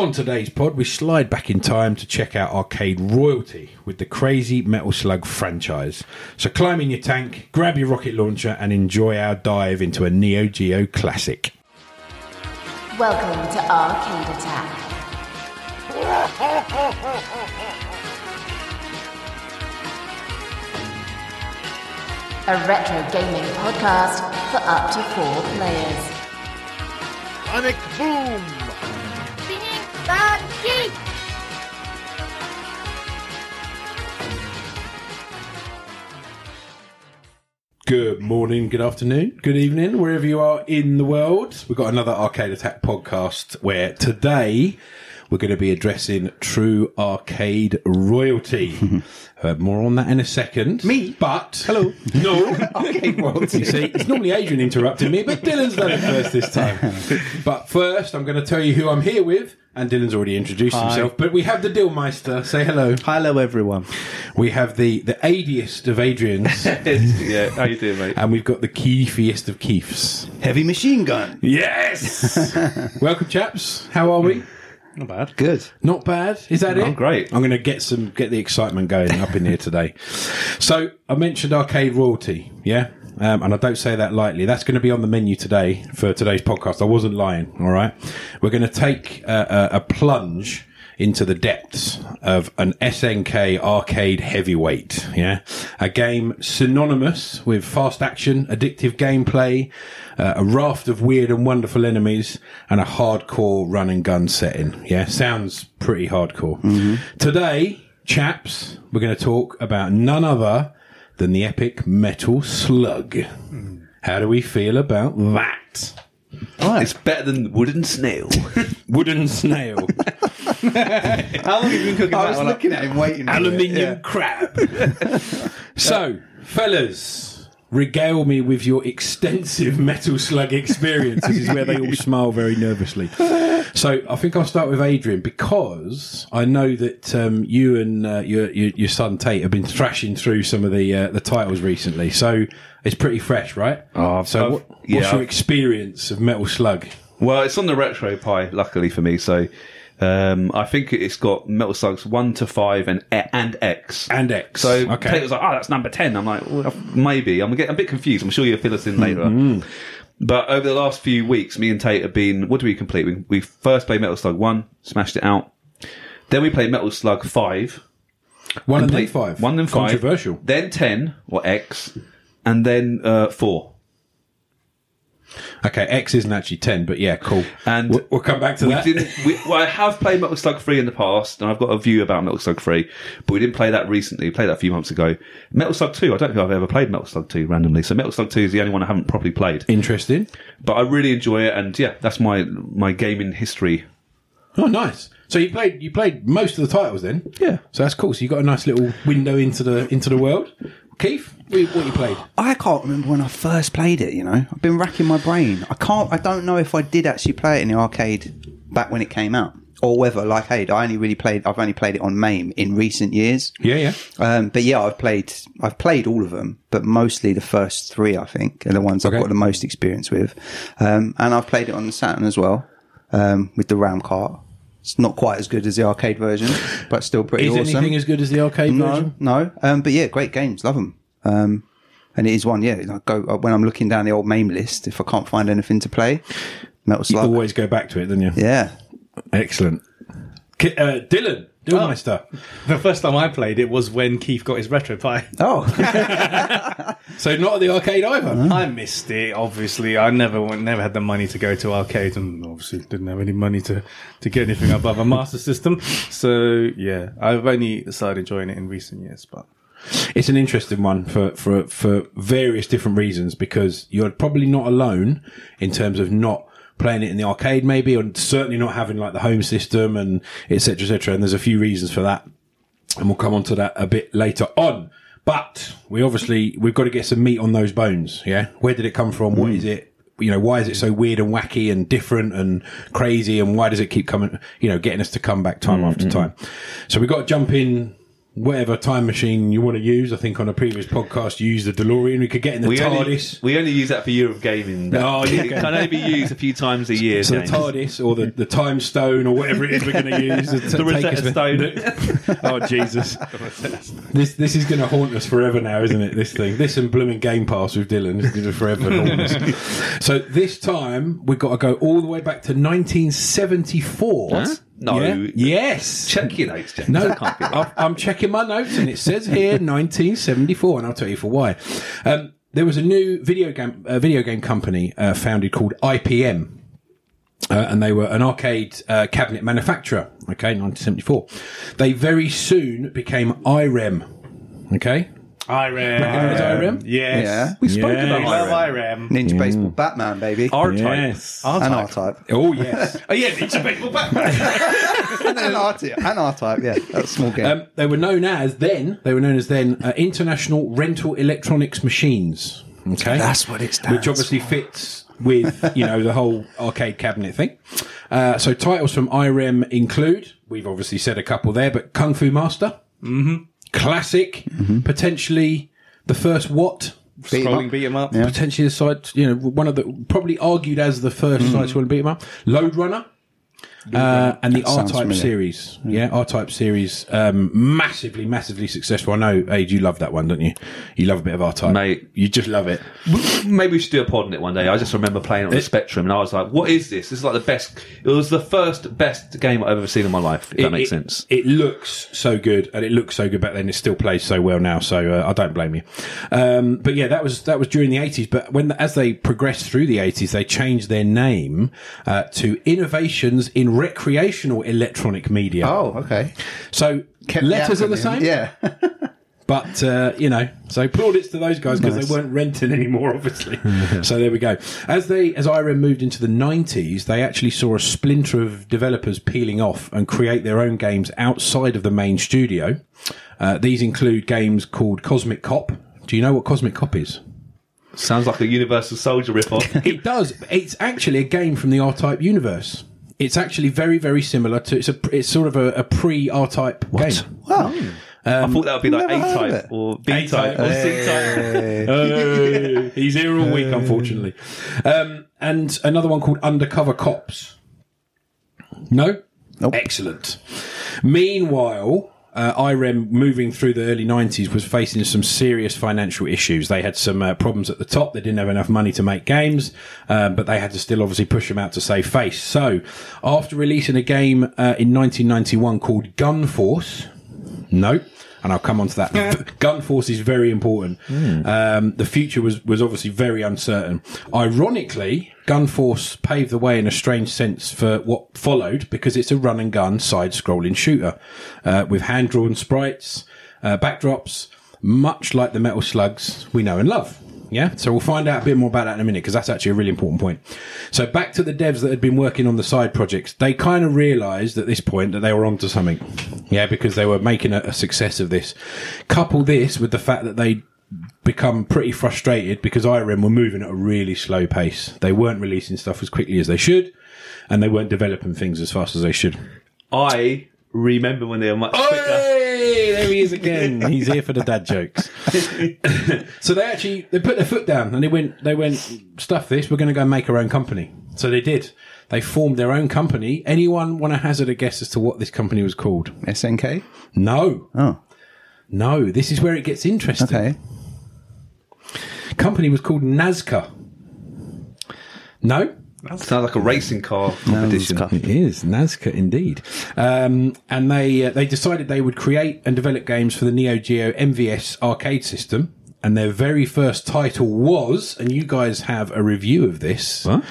On today's pod, we slide back in time to check out arcade royalty with the crazy Metal Slug franchise. So climb in your tank, grab your rocket launcher, and enjoy our dive into a Neo Geo classic. Welcome to Arcade Attack. A retro gaming podcast for up to four players. Sonic Boom! Good morning, good afternoon, good evening, wherever you are in the world. We've got another Arcade Attack podcast where today we're going to be addressing true arcade royalty. uh, more on that in a second. Me? But, hello. No. okay, royalty. You see, it's normally Adrian interrupting me, but Dylan's done it first this time. But first, I'm going to tell you who I'm here with. And Dylan's already introduced Hi. himself, but we have the Dillmeister. Say hello. Hello, everyone. We have the the adiest of Adrians, yeah, how you doing, mate? and we've got the keefiest of Keefs. Heavy machine gun. Yes. Welcome, chaps. How are we? Not bad. Good. Not bad. Is that it? I'm great. I'm going to get some get the excitement going up in here today. So I mentioned arcade royalty, yeah, um, and I don't say that lightly. That's going to be on the menu today for today's podcast. I wasn't lying. All right, we're going to take a, a, a plunge into the depths of an SNK arcade heavyweight. Yeah, a game synonymous with fast action, addictive gameplay, uh, a raft of weird and wonderful enemies, and a hardcore run and gun setting. Yeah, sounds pretty hardcore. Today, chaps, we're going to talk about none other than the epic Metal Slug. How do we feel about that? It's better than Wooden Snail. Wooden snail, How long have you been cooking I was looking at him waiting. for it. aluminium crab. so, fellas, regale me with your extensive Metal Slug experience. This is where they all smile very nervously. So, I think I'll start with Adrian because I know that um, you and uh, your, your your son Tate have been thrashing through some of the uh, the titles recently. So, it's pretty fresh, right? Oh, so, what's your experience of Metal Slug? well, it's on the RetroPie, luckily for me. So um, I think it's got Metal Slugs 1 to 5 and and X. And X. So okay. Tate was like, oh, that's number 10. I'm like, well, maybe. I'm, getting, a bit confused. I'm sure you'll fill us in later. Mm-hmm. But over the last few weeks, me and Tate have been, what do we complete? We, we first played Metal Slug 1, smashed it out. Then we played Metal Slug 5. one and then five. One then five. Controversial. Then 10, or X. And then uh, 4. Okay, X isn't actually 10, but yeah, cool. And we'll, we'll come back to we that. We, well, I have played Metal Slug Three in the past, and I've got a view about Metal Slug Three, but we didn't play that recently. We played that a few months ago. Metal Slug Two. I don't think I've ever played Metal Slug Two randomly. So Metal Slug Two is the only one I haven't properly played. Interesting. But I really enjoy it, and yeah, that's my my gaming history. Oh, nice. So you played you played most of the titles then? Yeah. So that's cool. So you got a nice little window into the into the world. Keith, what, what you played? I can't remember when I first played it. You know, I've been racking my brain. I can't. I don't know if I did actually play it in the arcade back when it came out, or whether, like Aid, I only really played. I've only played it on MAME in recent years. Yeah, yeah. Um, but yeah, I've played. I've played all of them, but mostly the first three. I think are the ones Okay. I've got the most experience with. Um, and I've played it on the Saturn as well um, with the Ram cart. It's not quite as good as the arcade version, but still pretty Is awesome. anything as good as the arcade no, version? no. Um, but yeah, great games. Love them. Um, and it is one. Yeah, I go uh, when I'm looking down the old MAME list. If I can't find anything to play, Metal Slug. You always go back to it, don't you? yeah. Excellent. Ki- uh, Dylan, Dylanmeister. The first time I played it was when Keith got his RetroPie. Oh, So not at the arcade either. I missed it. Obviously, I never went, never had the money to go to arcades, and obviously didn't have any money to to get anything above a Master System. So yeah, I've only started enjoying it in recent years. But It's an interesting one for, for, for various different reasons because you're probably not alone in terms of not playing it in the arcade maybe and certainly not having like the home system and etc. cetera, et cetera. And there's a few reasons for that. And we'll come on to that a bit later on. But we obviously, we've got to get some meat on those bones. Yeah. Where did it come from? What is hmm. it? You know, why is it so weird and wacky and different and crazy? And why does it keep coming, you know, getting us to come back time hmm, after hmm. time? So we've got to jump in whatever time machine you want to use. I think on a previous podcast you used the DeLorean. We could get in the We only, TARDIS. we only use that for Year of Gaming. Oh, yeah. it can only be used a few times a year. So the TARDIS or the, the time stone or whatever it is we're going to use. to The take Rosetta Stone. oh Jesus! this this is going to haunt us forever now, isn't it? This thing, this and blooming Game Pass with Dylan is going to forever haunt us. So this time we've got to go all the way back to 1974. Huh? No. Yeah? Yes. Check your notes, James. No, can't be right. I'm, I'm checking my notes, and it says here 1974, and I'll tell you for why. Um, there was a new video game uh, video game company uh, founded called IPM. Uh, and they were an arcade uh, cabinet manufacturer. Okay, 1974. They very soon became IREM. Okay, IREM. Recognise IREM? Yes. Yeah. We spoke Yeah. We about love IREM. IREM. Ninja Baseball Batman, baby. R-Type. Yes. and R-Type. Oh yes. Oh, yeah, it's a baseball Batman. and R-Type. And R-Type, yeah. That's a small game. Um, they were known as then. They were known as then uh, International Rental Electronics Machines. Okay, That's what it stands Which obviously fits with you know the whole arcade cabinet thing. Uh, so titles from IREM include we've obviously said a couple there, but Kung Fu Master, mm-hmm. Classic, mm-hmm. potentially the first what. Beat 'em Scrolling beat 'em up. Yeah. Potentially the side, you know, one of the probably argued as the first mm. side scrolling beat 'em up. Lode Runner, uh, and the R-Type familiar. series. Yeah, R-Type series, um, massively, massively successful. I know, Age, you love that one, don't you? You love a bit of R-Type, Mate. You just love it. Maybe we should do a pod on it one day. I just remember playing it on the Spectrum, and I was like, "What is this? This is like the best." It was the first best game I've ever seen in my life. If that It- makes it- sense. It looks so good, and it looks so good back then. It still plays so well now, so uh, I don't blame you. Um, but yeah, that was that was during the eighties. But when as they progressed through the eighties, they changed their name uh, to Innovations in Recreational Electronic Media. oh, okay. so Kept letters are the same. Yeah. But, uh, you know, so plaudits to those guys because they weren't renting anymore, obviously. so there we go. As they, as IREM moved into the 90s, they actually saw a splinter of developers peeling off and create their own games outside of the main studio. Uh, these include games called Cosmic Cop. Do you know what Cosmic Cop is? Sounds like a Universal Soldier ripoff. It does. It's actually a game from the R-Type universe. It's actually very, very similar to, it's a, it's sort of a, a pre R-Type game. Wow. I thought that would be like A type or B type or C type. He's here all week, unfortunately. Um, and another one called Undercover Cops. No? Nope. Excellent. Meanwhile, uh, IREM, moving through the early 90s, was facing some serious financial issues. They had some uh, problems at the top. They didn't have enough money to make games, um, but they had to still obviously push them out to save face. So, after releasing a game uh, in 1991 called Gun Force, no. And I'll come on to that. Gun Force is very important. Um, the future was, was obviously very uncertain. Ironically, Gun Force paved the way in a strange sense for what followed because it's a run and gun side scrolling shooter uh, with hand drawn sprites, uh, backdrops, much like the Metal Slugs we know and love. Yeah, so we'll find out a bit more about that in a minute because that's actually a really important point. So back to the devs that had been working on the side projects, they kind of realised at this point that they were onto something. Yeah, because they were making a, a success of this. Couple this with the fact that they become pretty frustrated because IREM were moving at a really slow pace. They weren't releasing stuff as quickly as they should, and they weren't developing things as fast as they should. I remember when they were much quicker. Hey, he is again. He's here for the dad jokes. so they actually they put their foot down and they went they went stuff this. We're going to go make our own company. So they did. They formed their own company. Anyone want to hazard a guess as to what this company was called? SNK? No, Oh, no. This is where it gets interesting. okay. Company was called Nazca. No. Sounds like a racing car competition. Nazca. It is Nazca indeed, um, and they uh, they decided they would create and develop games for the Neo Geo MVS arcade system. And their very first title was, and you guys have a review of this. What?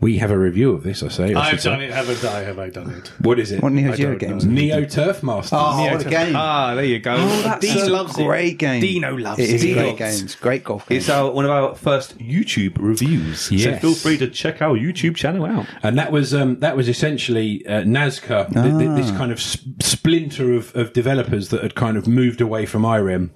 We have a review of this. I say. I I've should say. done it. Haven't I? Have I done it? What is it? What Neo I Geo don't games? know. Neo Turf Masters. Oh, what a game. Ah, there you go. Oh, that's Dean a loves great it. game. Dino loves it. is it. great games. Great golf games. It's our, one of our first YouTube reviews. So Yes. feel free to check our YouTube channel out. and that was um, that was essentially uh, Nazca, th- th- this kind of sp- splinter of, of developers that had kind of moved away from IREM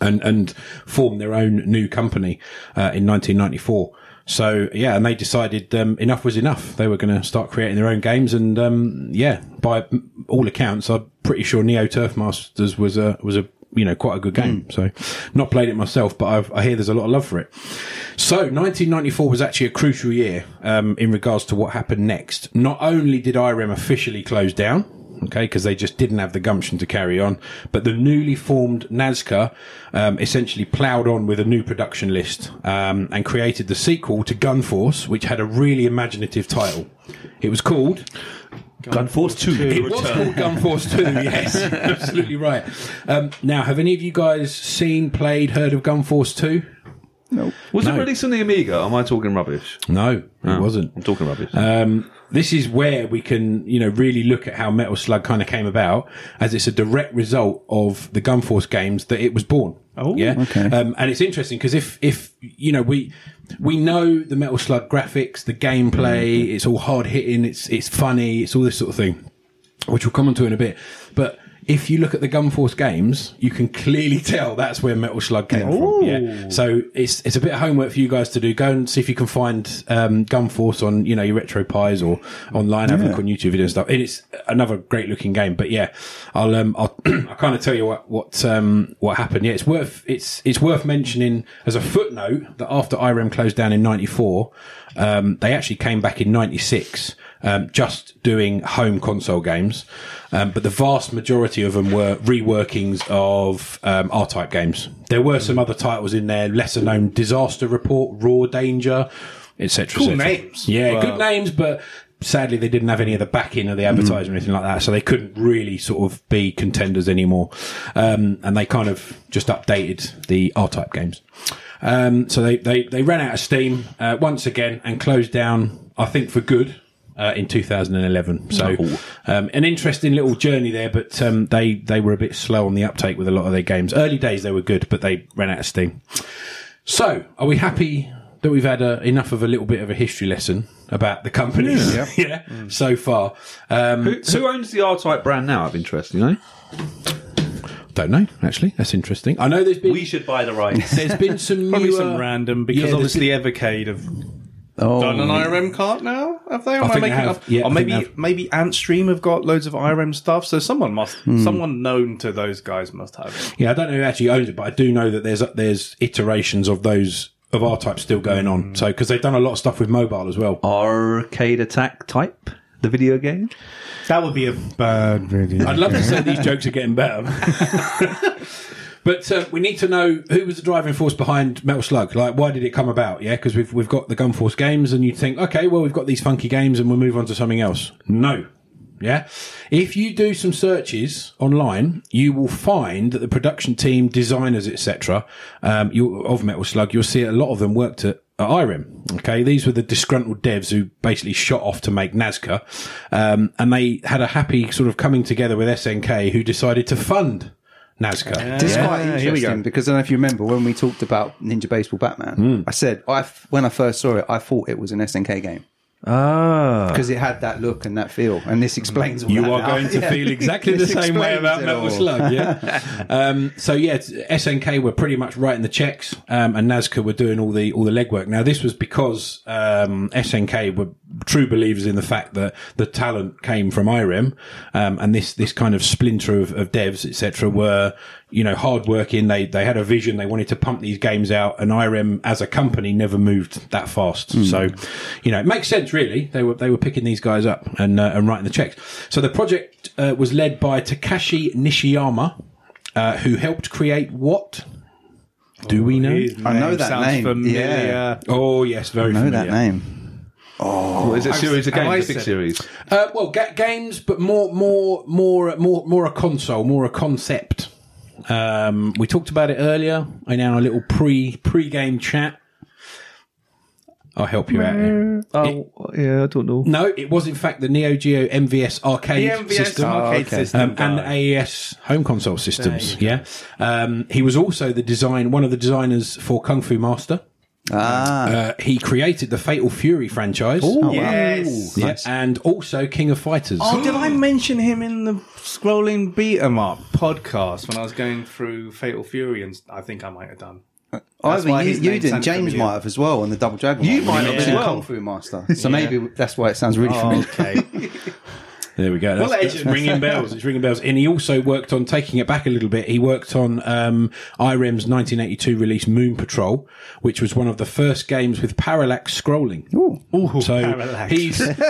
and and formed their own new company uh, in 1994. So yeah, and they decided um, enough was enough. They were going to start creating their own games, and um, yeah, by all accounts, I'm pretty sure Neo Turf Masters was a was a you know quite a good game. So, not played it myself, but I've, I hear there's a lot of love for it. So, 1994 was actually a crucial year um, in regards to what happened next. Not only did IREM officially close down, okay, because they just didn't have the gumption to carry on. But the newly formed Nazca um, essentially ploughed on with a new production list um, and created the sequel to Gunforce, which had a really imaginative title. It was called. Gunforce 2. It was called Gunforce 2, yes. Absolutely right. Um, now, have any of you guys seen, played, heard of Gunforce 2? Was No. it released on the Amiga? Am I talking rubbish? No, it wasn't. I'm talking rubbish. Um, this is where we can, you know, really look at how Metal Slug kind of came about, as it's a direct result of the Gunforce games that it was born. Oh, yeah. okay. Um, and it's interesting because if, if you know, we we know the Metal Slug graphics, the gameplay, it's all hard hitting, it's it's funny, it's all this sort of thing, which we'll come on to in a bit. But if you look at the Gunforce games, you can clearly tell that's where Metal Slug came from. Yeah. So it's it's a bit of homework for you guys to do. Go and see if you can find um, Gunforce on you know your RetroPies or online. Have a look on YouTube video and stuff. And it's another great looking game. But yeah, I'll um I'll I'll kind of tell you what what um what happened. Yeah, it's worth it's it's worth mentioning as a footnote that after IREM closed down in '94, um, they actually came back in '96 um, just doing home console games. Um, but the vast majority of them were reworkings of um, R-Type games. There were some other titles in there, lesser known Disaster Report, Raw Danger, etc. Cool etc.. names. Yeah, good names, but sadly they didn't have any of the backing of the advertising or anything like that, so they couldn't really sort of be contenders anymore. Um, and they kind of just updated the R-Type games. Um, so they, they, they ran out of steam uh, once again and closed down, I think, for good. Uh, in 2011, so um, an interesting little journey there, but um, they they were a bit slow on the uptake with a lot of their games. Early days they were good, but they ran out of steam. So, are we happy that we've had a, enough of a little bit of a history lesson about the companies? Yeah, so far. Um, who, who owns the R-Type brand now? Of interest, you know. don't know. Actually, that's interesting. I know there's been We should buy the rights. there's been some Probably newer- some random because there's obviously Evercade have Oh, done an IREM cart now. Have they? Or am think they making have. up- Yeah, or think maybe they have. maybe Antstream have got loads of IREM stuff. So someone must, Hmm. someone known to those guys must have it. Yeah, I don't know who actually owns it, but I do know that there's there's iterations of those of R-Type still going on. So because they've done a lot of stuff with mobile as well. Arcade Attack Type, the video game. That would be a bad video. I'd love to say these jokes are getting better. But uh, we need to know who was the driving force behind Metal Slug. Like, why did it come about? Yeah, because we've we've got the Gunforce games, and you think, okay, well, we've got these funky games, and we'll move on to something else. No, yeah. If you do some searches online, you will find that the production team, designers, etc., um, you, of Metal Slug, you'll see a lot of them worked at, at IREM. Okay, these were the disgruntled devs who basically shot off to make Nazca, um, and they had a happy sort of coming together with SNK, who decided to fund Nazca. This is Yeah, quite here we interesting go. because I don't know if you remember when we talked about Ninja Baseball Batman. I said I f- when I first saw it, I thought it was an SNK game Ah. because it had that look and that feel, and this explains all You that are now. going to Yeah. feel exactly the same way about it Metal all. Slug, yeah. um, so yeah, SNK were pretty much writing the checks, um, and Nazca were doing all the all the legwork. Now this was because um, SNK were true believers in the fact that the talent came from IREM, um, and this this kind of splinter of, of devs, etc., were you know hardworking. They they had a vision. They wanted to pump these games out, and IREM as a company never moved that fast. So you know it makes sense really. They were they were picking these guys up and uh, and writing the checks. So the project uh, was led by Takashi Nishiyama, uh, who helped create what? Do we know? I know that sounds name, Familiar. yeah. Oh yes, very know familiar. that name. What is it? a Series of have games, a big series. Uh, well, ga- games, but more, more, more, more, more a console, more a concept. Um, we talked about it earlier in our little pre pre game chat. I'll help you out here. Oh, yeah, I don't know. No, it was in fact the Neo Geo MVS The arcade MVS system. arcade okay. system. Um, and guy. AES home console systems. Yeah, um, he was also the design one of the designers for Kung Fu Master. Ah, Uh, he created the Fatal Fury franchise. yes. Yeah, and also King of Fighters. Oh, did I mention him in the scrolling beat 'em up podcast when I was going through Fatal Fury? And I think I might have done. either why you, you didn't. James familiar. might have as well on the Double Dragon. You one, might when have he as mentioned. Kung Fu Master. So maybe that's why it sounds really Oh, familiar. okay. There we go. That's, that's legend. ringing bells. It's ringing bells. And he also worked on taking it back a little bit. He worked on um, IREM's 1982 release Moon Patrol, which was one of the first games with parallax scrolling. Ooh, so parallax. he's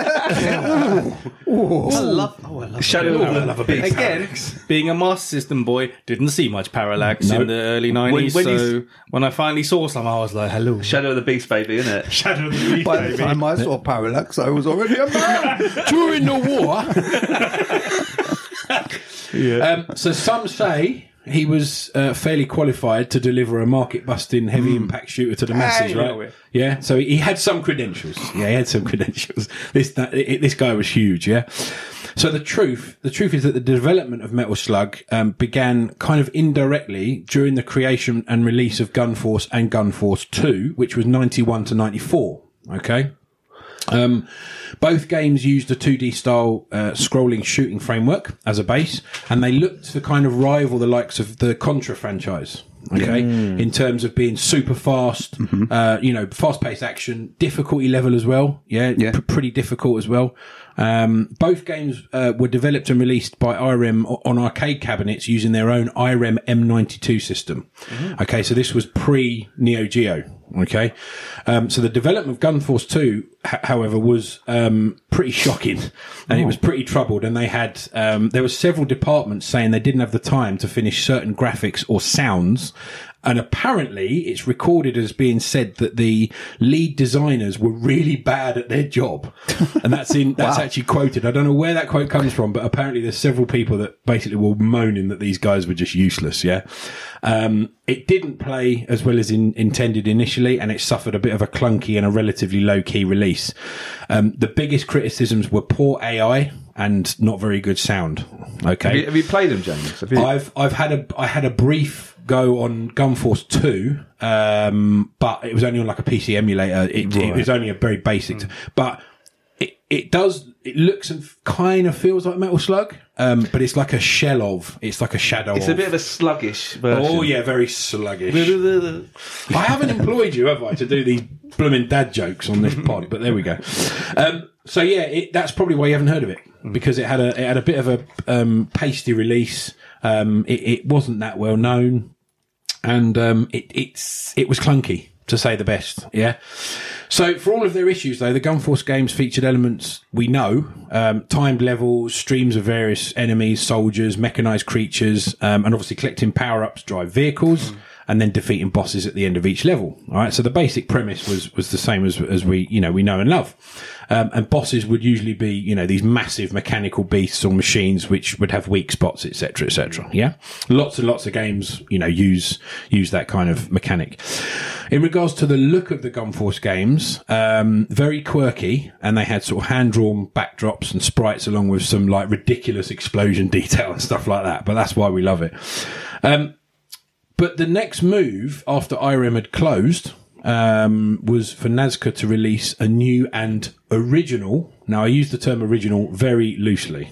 I love, oh, I love Shadow of the I love a big Again, being a Master System boy, didn't see much parallax No. in the early 90s. when so when I finally saw some, I was like, hello. Shadow of the Beast, baby, isn't it? Shadow of the Beast, By the time I saw Parallax, I was already a man. during the war. um, so some say he was uh, fairly qualified to deliver a market-busting heavy impact shooter to the masses, right? Yeah. So he had some credentials. Yeah, he had some credentials. This that, it, this guy was huge. Yeah. So the truth, the truth is that the development of Metal Slug um, began kind of indirectly during the creation and release of Gunforce and Gunforce Two, which was ninety-one to ninety-four. Okay. Um, both games used a 2D style uh, scrolling shooting framework as a base, and they looked to kind of rival the likes of the Contra franchise. Okay, in terms of being super fast, uh, you know, fast paced action, difficulty level as well. Yeah, Yeah. p- pretty difficult as well. Um, both games uh, were developed and released by IREM on arcade cabinets using their own IREM M92 system. Okay, so this was pre Neo Geo. Okay, um, so the development of Gunforce 2, h- however, was um, pretty shocking, and it was pretty troubled. And they had um, there were several departments saying they didn't have the time to finish certain graphics or sounds. And apparently, it's recorded as being said that the lead designers were really bad at their job, and that's in that's actually quoted. I don't know where that quote comes from, but apparently, there's several people that basically were moaning that these guys were just useless. Yeah, um, it didn't play as well as in, intended initially, and it suffered a bit of a clunky and a relatively low key release. Um, the biggest criticisms were poor AI and not very good sound. Okay, Have you, have you played them, James? You? I've I've had a I had a brief go on Gunforce two, um, but it was only on like a PC emulator. It, it was only a very basic, but it it does it looks and kind of feels like Metal Slug, um, but it's like a shell of it's like a shadow. it's of. a bit of a sluggish version. Oh yeah, very sluggish. I haven't employed you, have I, to do these blooming dad jokes on this pod? But there we go. Um, so yeah, it, that's probably why you haven't heard of it because it had a it had a bit of a um, pasty release. Um, it, it wasn't that well known, and um, it it's it was clunky to say the best. Yeah. So for all of their issues, though, the Gunforce games featured elements we know: um, timed levels, streams of various enemies, soldiers, mechanized creatures, um, and obviously collecting power ups, drive vehicles. And then defeating bosses at the end of each level. All right. So the basic premise was, was the same as, as we, you know, we know and love. Um, and bosses would usually be, you know, these massive mechanical beasts or machines which would have weak spots, etc., etc. Yeah. Lots and lots of games, you know, use, use that kind of mechanic. In regards to the look of the Gunforce games, um, very quirky, and they had sort of hand drawn backdrops and sprites along with some like ridiculous explosion detail and stuff like that. But that's why we love it. Um, but the next move after IREM had closed um, was for Nazca to release a new and original. Now, I use the term original very loosely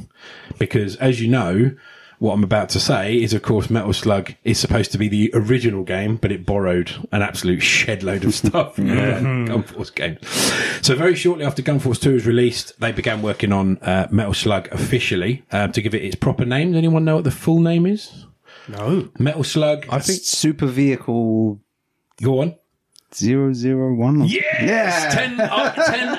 because, as you know, what I'm about to say is, of course, Metal Slug is supposed to be the original game, but it borrowed an absolute shed load of stuff from the Gunforce game. So very shortly after Gunforce 2 was released, they began working on uh, Metal Slug officially um, to give it its proper name. Does anyone know what the full name is? No. Metal Slug. I think Super Vehicle Go on. 001. Yes! 10, uh, 10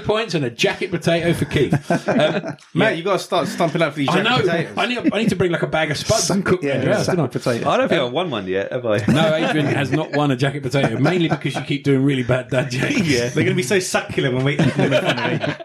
AA points and a jacket potato for Keith. Um, Matt, you got to start stumping up for these I jacket know. potatoes. I need, I need to bring like a bag of spuds and cook them in your house, sack don't I? of potato. I don't think I've won one yet, have I? No, Adrian has not won a jacket potato, mainly because you keep doing really bad dad jokes. Yeah, they're going to be so succulent when we eat them in front of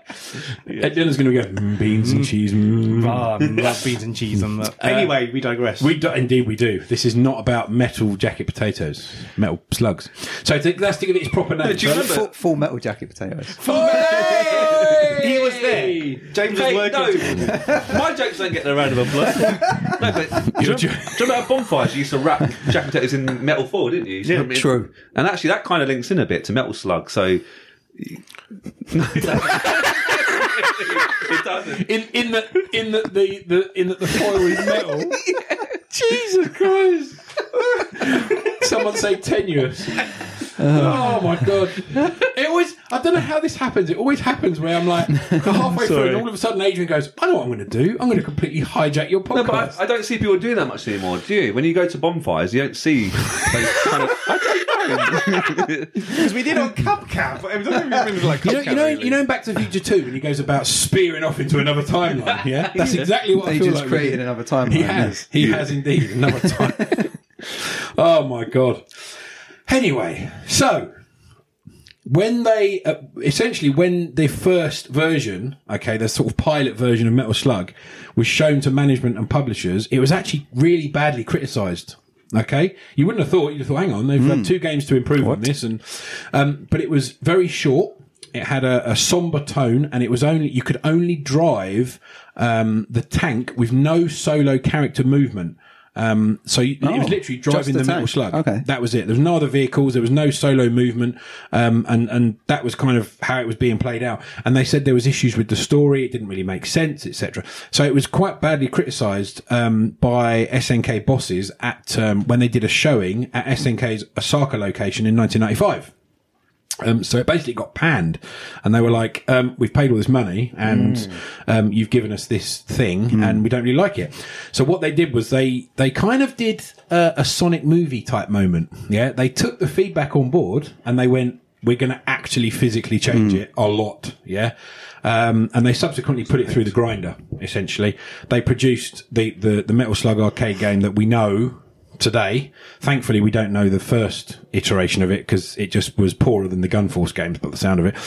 me. Adrian's going to go, mm, beans and cheese. Mm. Ah, love beans and cheese on that. Anyway, we digress. We do, indeed we do. This is not about metal jacket potatoes, metal slugs. So to, that's to give it its proper name. Do you remember- Full, full metal jacket potatoes. Hey! He was there. James Hey, was working. no, my jokes don't get the round of applause. no, but do you, You're remember, do you remember at bonfires you used to wrap jack potatoes in metal foil, didn't you? you? Yeah, put in- true. And actually, that kind of links in a bit to Metal Slug. So no, it doesn't. in in the in the the, the in the, the foil is metal. Jesus Christ! Someone say tenuous. Uh. oh my god! It was. I don't know how this happens. It always happens where I'm like halfway through, and all of a sudden Adrian goes, "I know what I'm going to do. I'm going to completely hijack your podcast." No, but I, I don't see people doing that much anymore, do you? When you go to bonfires, you don't see those kind of. I don't know. Because we did on Cupcap. It was only really like you know, Cupcap, you know, really. you know, in Back to the Future Two, when he goes about spearing off into another timeline. Yeah, that's exactly what I They feel just like. created another timeline. He has. He has indeed another time. oh my god. Anyway, so when they uh, essentially when the first version, okay, the sort of pilot version of Metal Slug was shown to management and publishers, it was actually really badly criticised. Okay, you wouldn't have thought. You'd have thought, hang on, they've had two games to improve on this, and um, but it was very short. It had a, a somber tone, and it was only you could only drive um, the tank with no solo character movement. Um, so you, it was Oh, literally driving the the, metal slug. Okay. that was it. There was no other vehicles. There was no solo movement, um, and and that was kind of how it was being played out. And they said there was issues with the story. It didn't really make sense, etc. So it was quite badly criticised um, by SNK bosses at um, when they did a showing at SNK's Osaka location in 1995. Um, so it basically got panned, and they were like, um, "We've paid all this money, and um, you've given us this thing, and we don't really like it." So what they did was they they kind of did a, a Sonic movie type moment. Yeah, they took the feedback on board, and they went, "We're going to actually physically change it a lot." Yeah. Um, and they subsequently put it through the grinder. Essentially, they produced the, the the Metal Slug arcade game that we know today. Thankfully, we don't know the first iteration of it because it just was poorer than the Gunforce games, by the sound of it.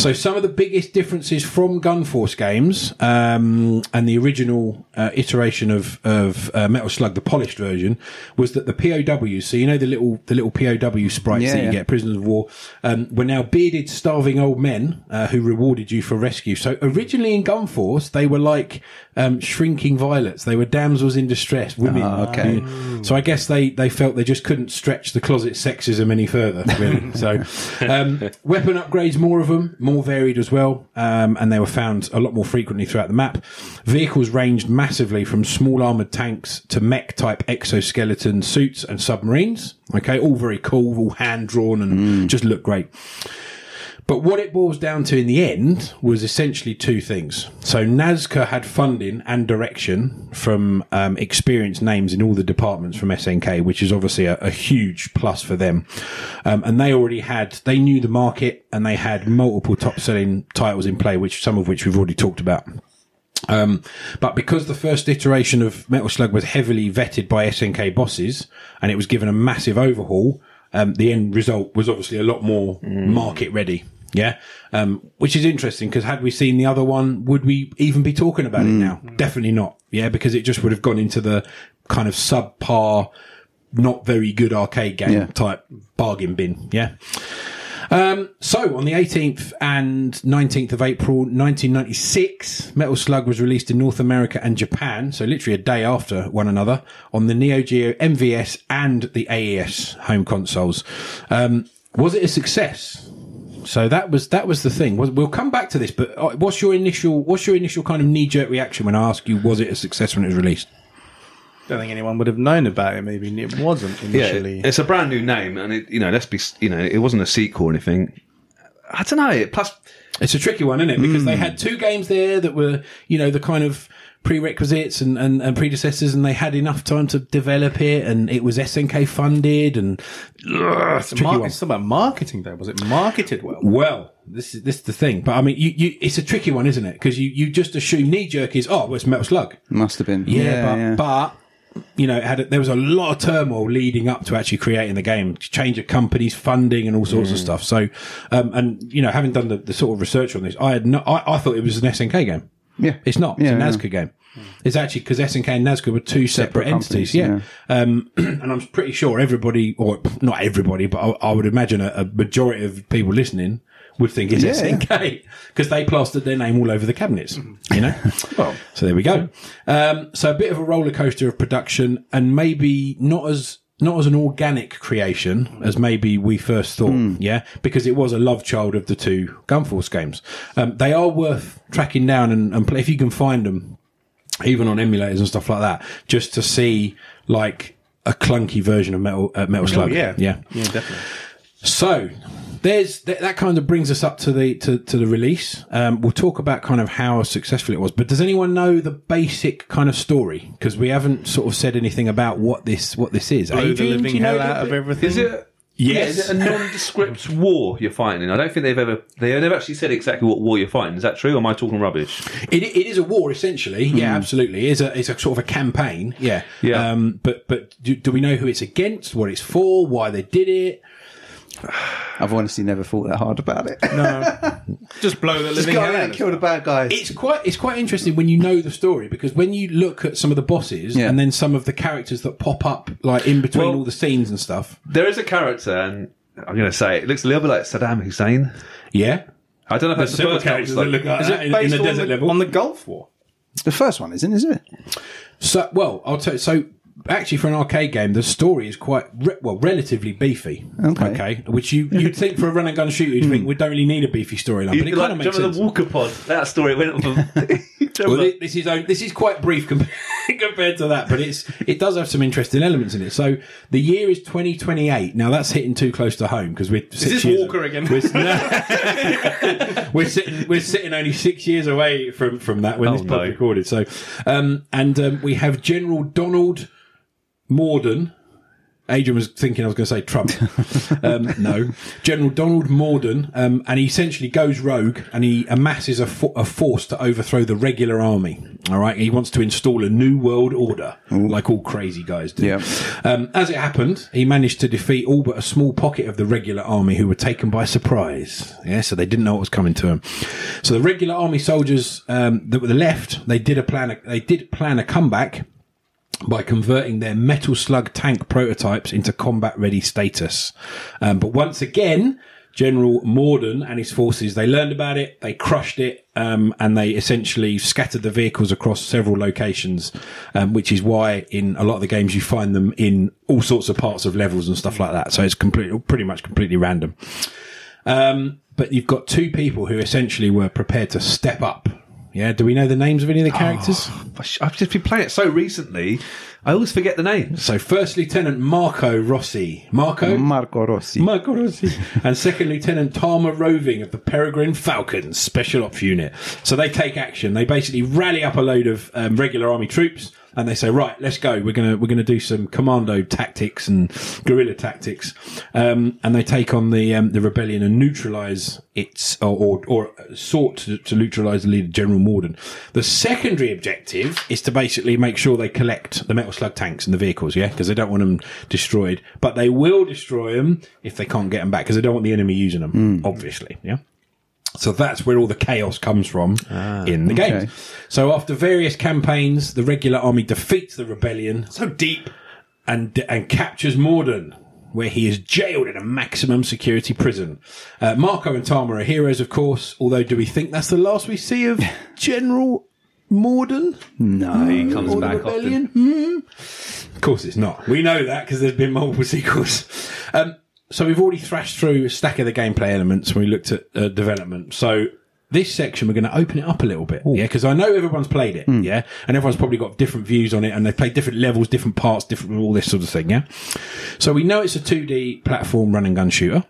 So, some of the biggest differences from Gunforce games um, and the original uh, iteration of of uh, Metal Slug, the polished version, was that the POWs. So you know the little the little POW sprites Yeah, that you yeah. get, prisoners of war, um, were now bearded, starving old men uh, who rewarded you for rescue. So originally in Gunforce, they were like um, shrinking violets. They were damsels in distress, women. Ah, okay. So I guess they, they felt they just couldn't stretch the closet sexism any further, really. so, um, weapon upgrades, more of them, more varied as well. Um, and they were found a lot more frequently throughout the map. Vehicles ranged massively from small armored tanks to mech type exoskeleton suits and submarines. Okay. All very cool, all hand drawn and just look great. But what it boils down to in the end was essentially two things. So Nazca had funding and direction from um, experienced names in all the departments from SNK, which is obviously a, a huge plus for them. Um, and they already had, they knew the market and they had multiple top selling titles in play, which some of which we've already talked about. Um, but because the first iteration of Metal Slug was heavily vetted by SNK bosses and it was given a massive overhaul, um, the end result was obviously a lot more market ready. Yeah. Um, which is interesting because had we seen the other one, would we even be talking about it now? Definitely not. Yeah. Because it just would have gone into the kind of subpar, not very good arcade game Yeah. type bargain bin. Yeah. Um, so on the 18th and 19th of April 1996, Metal Slug was released in North America and Japan, so literally a day after one another, on the Neo Geo MVS and the AES home consoles. Um, was it a success? So that was that was the thing. We'll come back to this, but uh, what's your initial what's your initial kind of knee jerk reaction when I ask you was it a success when it was released? don't think anyone would have known about it. Maybe it wasn't initially. Yeah, it's a brand new name, and it, you know, let's be, you know, it wasn't a sequel or anything. I don't know. Plus, It's a tricky one, isn't it? Because they had two games there that were, you know, the kind of prerequisites and, and, and predecessors, and they had enough time to develop it, and it was SNK funded, and ugh, it's a tricky Mar- one. it's about marketing, though. Was it marketed well? Well, this is this is the thing, but I mean, you, you it's a tricky one, isn't it? Because you, you just assume knee jerk is oh, well, it's Metal Slug, Must have been. yeah, but, but you know, it had a, there was a lot of turmoil leading up to actually creating the game, change of companies, funding, and all sorts of stuff. So, um, and you know, having done the, the sort of research on this, I had no, I, I thought it was an SNK game. Yeah. It's not. It's Yeah, a yeah. Nazca game. It's actually because SNK and Nazca were two separate, Separate entities. companies, Yeah. Um, and I'm pretty sure everybody, or not everybody, but I, I would imagine a, a majority of people listening would think it's Yeah. SNK because they plastered their name all over the cabinets. You know. well, so there we go. Um, so a bit of a roller coaster of production, and maybe not as. Not as an organic creation as maybe we first thought, yeah, because it was a love child of the two Gunforce games. Um, they are worth tracking down and, and play if you can find them even on emulators and stuff like that, just to see like a clunky version of Metal uh, Metal Slug. Oh, yeah. yeah. Yeah, definitely. So there's that, that kind of brings us up to the to, to the release. Um, we'll talk about kind of how successful it was. But does anyone know the basic kind of story? Because we haven't sort of said anything about what this what this is. Blow the Adrian, do living you know hell a out of everything. Is it? Yes. Yeah, is it a nondescript war you're fighting in? I don't think they've ever they never actually said exactly what war you're fighting. Is that true? Or am I talking rubbish? It, it is a war essentially. Yeah, absolutely. It's a it's a sort of a campaign. Yeah. Yeah. Um, but but do, do we know who it's against? What it's for? Why they did it? I've honestly never thought that hard about it. Just blow the Just living go hell out out and of kill the bad guys. It's quite it's quite interesting when you know the story because when you look at some of the bosses Yeah. and then some of the characters that pop up like in between Well- all the scenes and stuff. There is a character, and I'm going to say it, it looks a little bit like Saddam Hussein. Yeah. I don't know if that's the several first characters character. that look like Is that in, in the on, desert the, level. on the Gulf War? the first one, isn't it? Is it? So, well, I'll tell you. So, actually, for an arcade game, the story is quite re- well, relatively beefy. Okay. which you you'd think for a run and gun shooter, you'd think we don't really need a beefy storyline, but it like, kind of do makes you remember sense. the Walker Pod? That story went from. Well, thi- this is own- this is quite brief com- compared to that, but it's it does have some interesting elements in it. So the year is 2028. Now that's hitting too close to home because we're Is six this years- Walker again? We're, no. we're sitting we're sitting only six years away from from that when Oh, this pod's no. recorded. So, um, and um, we have General Donald Morden. Adrian was thinking I was going to say Trump. um, no, General Donald Morden, um, and he essentially goes rogue and he amasses a, fo- a force to overthrow the regular army. All right, he wants to install a new world order, like all crazy guys do. Yeah. Um, as it happened, he managed to defeat all but a small pocket of the regular army who were taken by surprise. Yeah, so they didn't know what was coming to them. So the regular army soldiers um, that were the left, they did a plan. They did plan a comeback by converting their metal slug tank prototypes into combat ready status. Um, but once again, General Morden and his forces, they learned about it, they crushed it, um, and they essentially scattered the vehicles across several locations, um, which is why in a lot of the games you find them in all sorts of parts of levels and stuff like that. So it's completely, pretty much completely random. Um, but you've got two people who essentially were prepared to step up. Yeah. Do we know the names of any of the characters? I've just been playing it so recently, I always forget the names. So, First Lieutenant Marco Rossi. Marco? Marco Rossi. Marco Rossi. and Second Lieutenant Tarma Roving of the Peregrine Falcons Special Ops Unit. So they take action. They basically rally up a load of um, regular army troops and they say, right, let's go. We're going to, we're to do some commando tactics and guerrilla tactics. Um, and they take on the, um, the rebellion and neutralize its, or, or, or sought to, to neutralize the leader, General Morden. The secondary objective is to basically make sure they collect the metal slug tanks and the vehicles, yeah? Because they don't want them destroyed. But they will destroy them if they can't get them back because they don't want the enemy using them, obviously, yeah? So that's where all the chaos comes from in the game. okay. So after various campaigns, the regular army defeats the rebellion so deep and and captures Morden, where he is jailed in a maximum security prison. Uh, Marco and Tarma are heroes, of course. Although, do we think that's the last we see of General Morden? No. He comes Or the back rebellion? often. Hmm. Of course, it's not. We know that because there's been multiple sequels. Um, so we've already thrashed through a stack of the gameplay elements when we looked at uh, development. So this section we're going to open it up a little bit, yeah, because I know everyone's played it, yeah, and everyone's probably got different views on it, and they've played different levels, different parts, different all this sort of thing, yeah. So we know it's a 2D platform run and gun shooter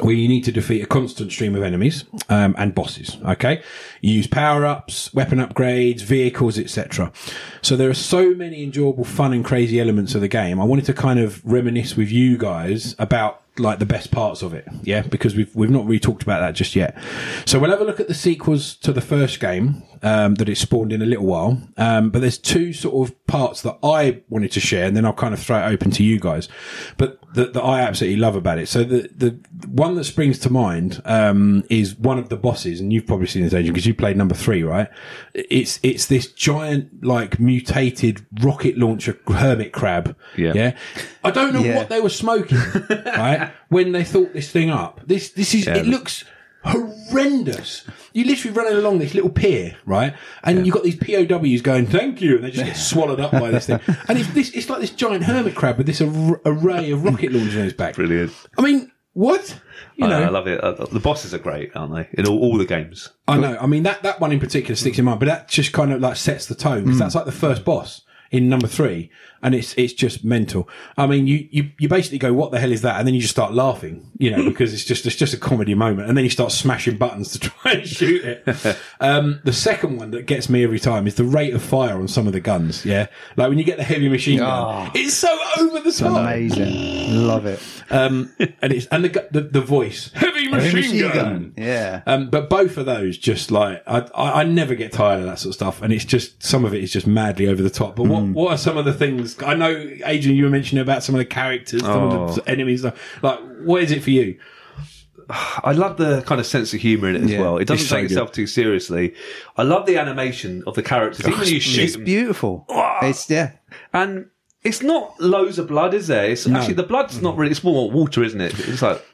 where you need to defeat a constant stream of enemies um, and bosses. Okay, you use power ups, weapon upgrades, vehicles, etc. So there are so many enjoyable, fun, and crazy elements of the game. I wanted to kind of reminisce with you guys about like the best parts of it. Yeah, because we've we've not really talked about that just yet. So we'll have a look at the sequels to the first game um, that it spawned in a little while. Um, but there's two sort of parts that I wanted to share, and then I'll kind of throw it open to you guys. But that, that I absolutely love about it. So the the one that springs to mind um, is one of the bosses, and you've probably seen this, Adrian, because you played number three, right? It's it's this giant like mutated rocket launcher hermit crab. Yeah. yeah. I don't know Yeah. what they were smoking, right? When they thought this thing up. This this is Yeah. it looks horrendous. You literally running along this little pier, right? And you've got these POWs going, "Thank you," and they just get swallowed up by this thing. And it's this it's like this giant hermit crab with this ar- array of rocket launchers on his back. Brilliant. I mean, what? You I, know, I love it. Uh, the bosses are great, aren't they? In all, all the games. I know. I mean, that, that one in particular sticks in mind, but that just kind of like sets the tone because that's like the first boss. In number three, and it's it's just mental. I mean, you you you basically go, "What the hell is that?" and then you just start laughing, you know, because it's just it's just a comedy moment, and then you start smashing buttons to try and shoot it. um, the second one that gets me every time is the rate of fire on some of the guns. Yeah, like when you get the heavy machine gun, it's so over the top. Amazing. Love it. Um, and it's and the, the the voice machine, Machine gun. gun. Yeah. Um, but both of those, just like I, I, I never get tired of that sort of stuff, and it's just some of it is just madly over the top. But what, what are some of the things? I know, Adrian, you were mentioning about some of the characters, some of the enemies. Like, what is it for you? I love the kind of sense of humour in it as Yeah. well. It doesn't so take itself too seriously. I love the animation of the characters. Even you shoot It's them, beautiful. It's yeah. and it's not loads of blood, is there? It's actually the blood's not really. It's more water, isn't it? It's like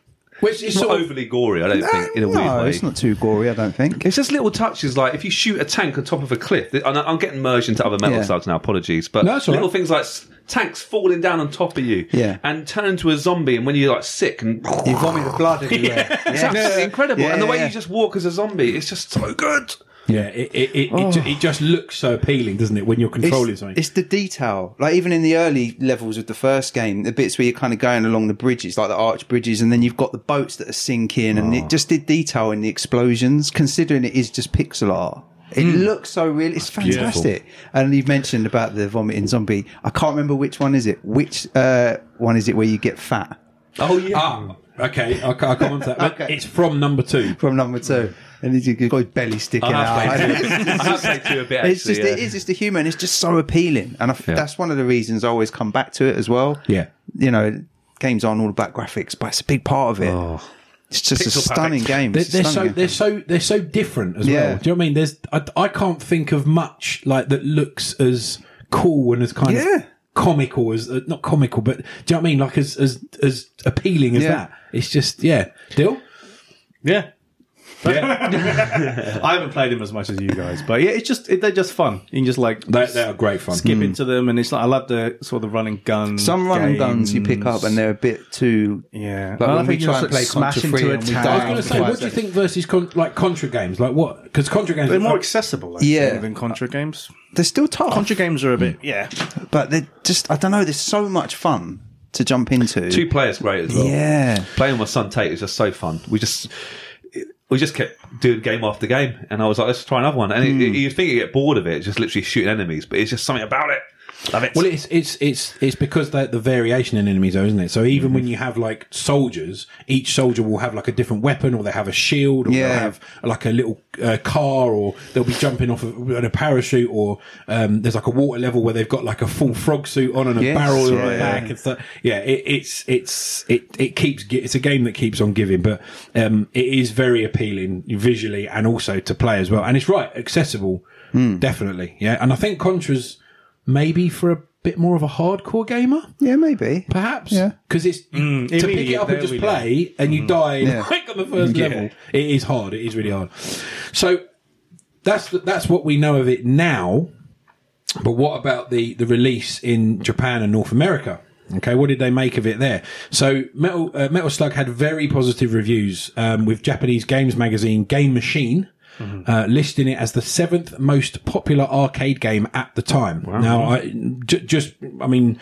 Which is it's not overly gory. I don't think in a weird no, way. it's not too gory. I don't think. It's just little touches like if you shoot a tank on top of a cliff. And I'm getting merged into other metal Yeah. slugs now. Apologies, but No, it's all little right. things like s- tanks falling down on top of you, Yeah. and turn into a zombie. And when you're like sick and You vomit the blood everywhere. it's absolutely incredible. Yeah, and the yeah, way yeah. you just walk as a zombie, it's just so good. Yeah, it it, it, it, ju- it just looks so appealing, doesn't it, when you're controlling it's, something? it's the detail. Like even in the early levels of the first game, the bits where you're kind of going along the bridges, like the arch bridges, and then you've got the boats that are sinking, and Oh. it just did detail in the explosions. Considering it is just pixel art, it Hmm. looks so real. It's fantastic. And you've mentioned about the vomiting zombie. I can't remember which one is it. Which uh, one is it where you get fat Oh yeah. ah, okay, I, ca- I can't answer that. Okay. It's from number two. from number two? And he's got his belly sticking I have out. played two. I have played two a bit. It's Actually, just yeah. it is just the humour, and it's just so appealing, and I f Yeah. that's one of the reasons I always come back to it as well. Yeah. you know, games aren't all about graphics, but it's a big part of it. Oh. It's just a Pixel stunning perfect. game. They're, It's a they're so stunning game. they're so they're so different as Yeah. well. Do you know what I mean? There's I, I can't think of much like that looks as cool and as kind Yeah. of comical as uh, not comical, but do you know what I mean? Like as as as appealing as Yeah. that. It's just yeah. Dill. Yeah. Yeah, I haven't played them as much as you guys, but yeah, it's just it, they're just fun. You can just like they, they are great fun. skip hmm. into them, and it's like I love the sort of running guns. Some running guns you pick up, and they're a bit too. yeah, Like I when we think you try just and play smash Contra into Free a and we tank. die I was going to after say, five what do you think versus con- like Contra games? Like what? Because Contra games They're are more accessible, I Yeah. than Contra games. They're still tough, Contra games are a bit, hmm. yeah. but they're just. I don't know. There's so much fun to jump into. Two players great as well. Yeah. Playing with my son Tate is just so fun. We just we just kept doing game after game, and I was like, let's try another one. And Hmm. it, you'd think you get bored of it, just literally shooting enemies, but it's just something about it. Love it. Well, it's it's it's it's because the the variation in enemies, though, isn't it? So even when you have like soldiers, each soldier will have like a different weapon, or they have a shield, or Yeah. they'll have like a little uh, car, or they'll be jumping off of, on a parachute, or um, there's like a water level where they've got like a full frog suit on and a Yes, barrel on yeah, the back yeah. and stuff. Yeah, it, it's it's it it keeps it's a game that keeps on giving, but um, it is very appealing visually and also to play as well. And it's right accessible, Hmm. definitely. Yeah, and I think Contra's maybe for a bit more of a hardcore gamer, Yeah, maybe. perhaps. Yeah. Because it's to pick it up and just we play and you die Yeah. like on the first Yeah. level. It is hard. It is really hard. So that's that's what we know of it now. But what about the the release in Japan and North America? Okay, what did they make of it there? So Metal uh, Metal Slug had very positive reviews um, with Japanese games magazine Game Machine. Uh, listing it as the seventh most popular arcade game at the time. Now, I, j- just, I mean,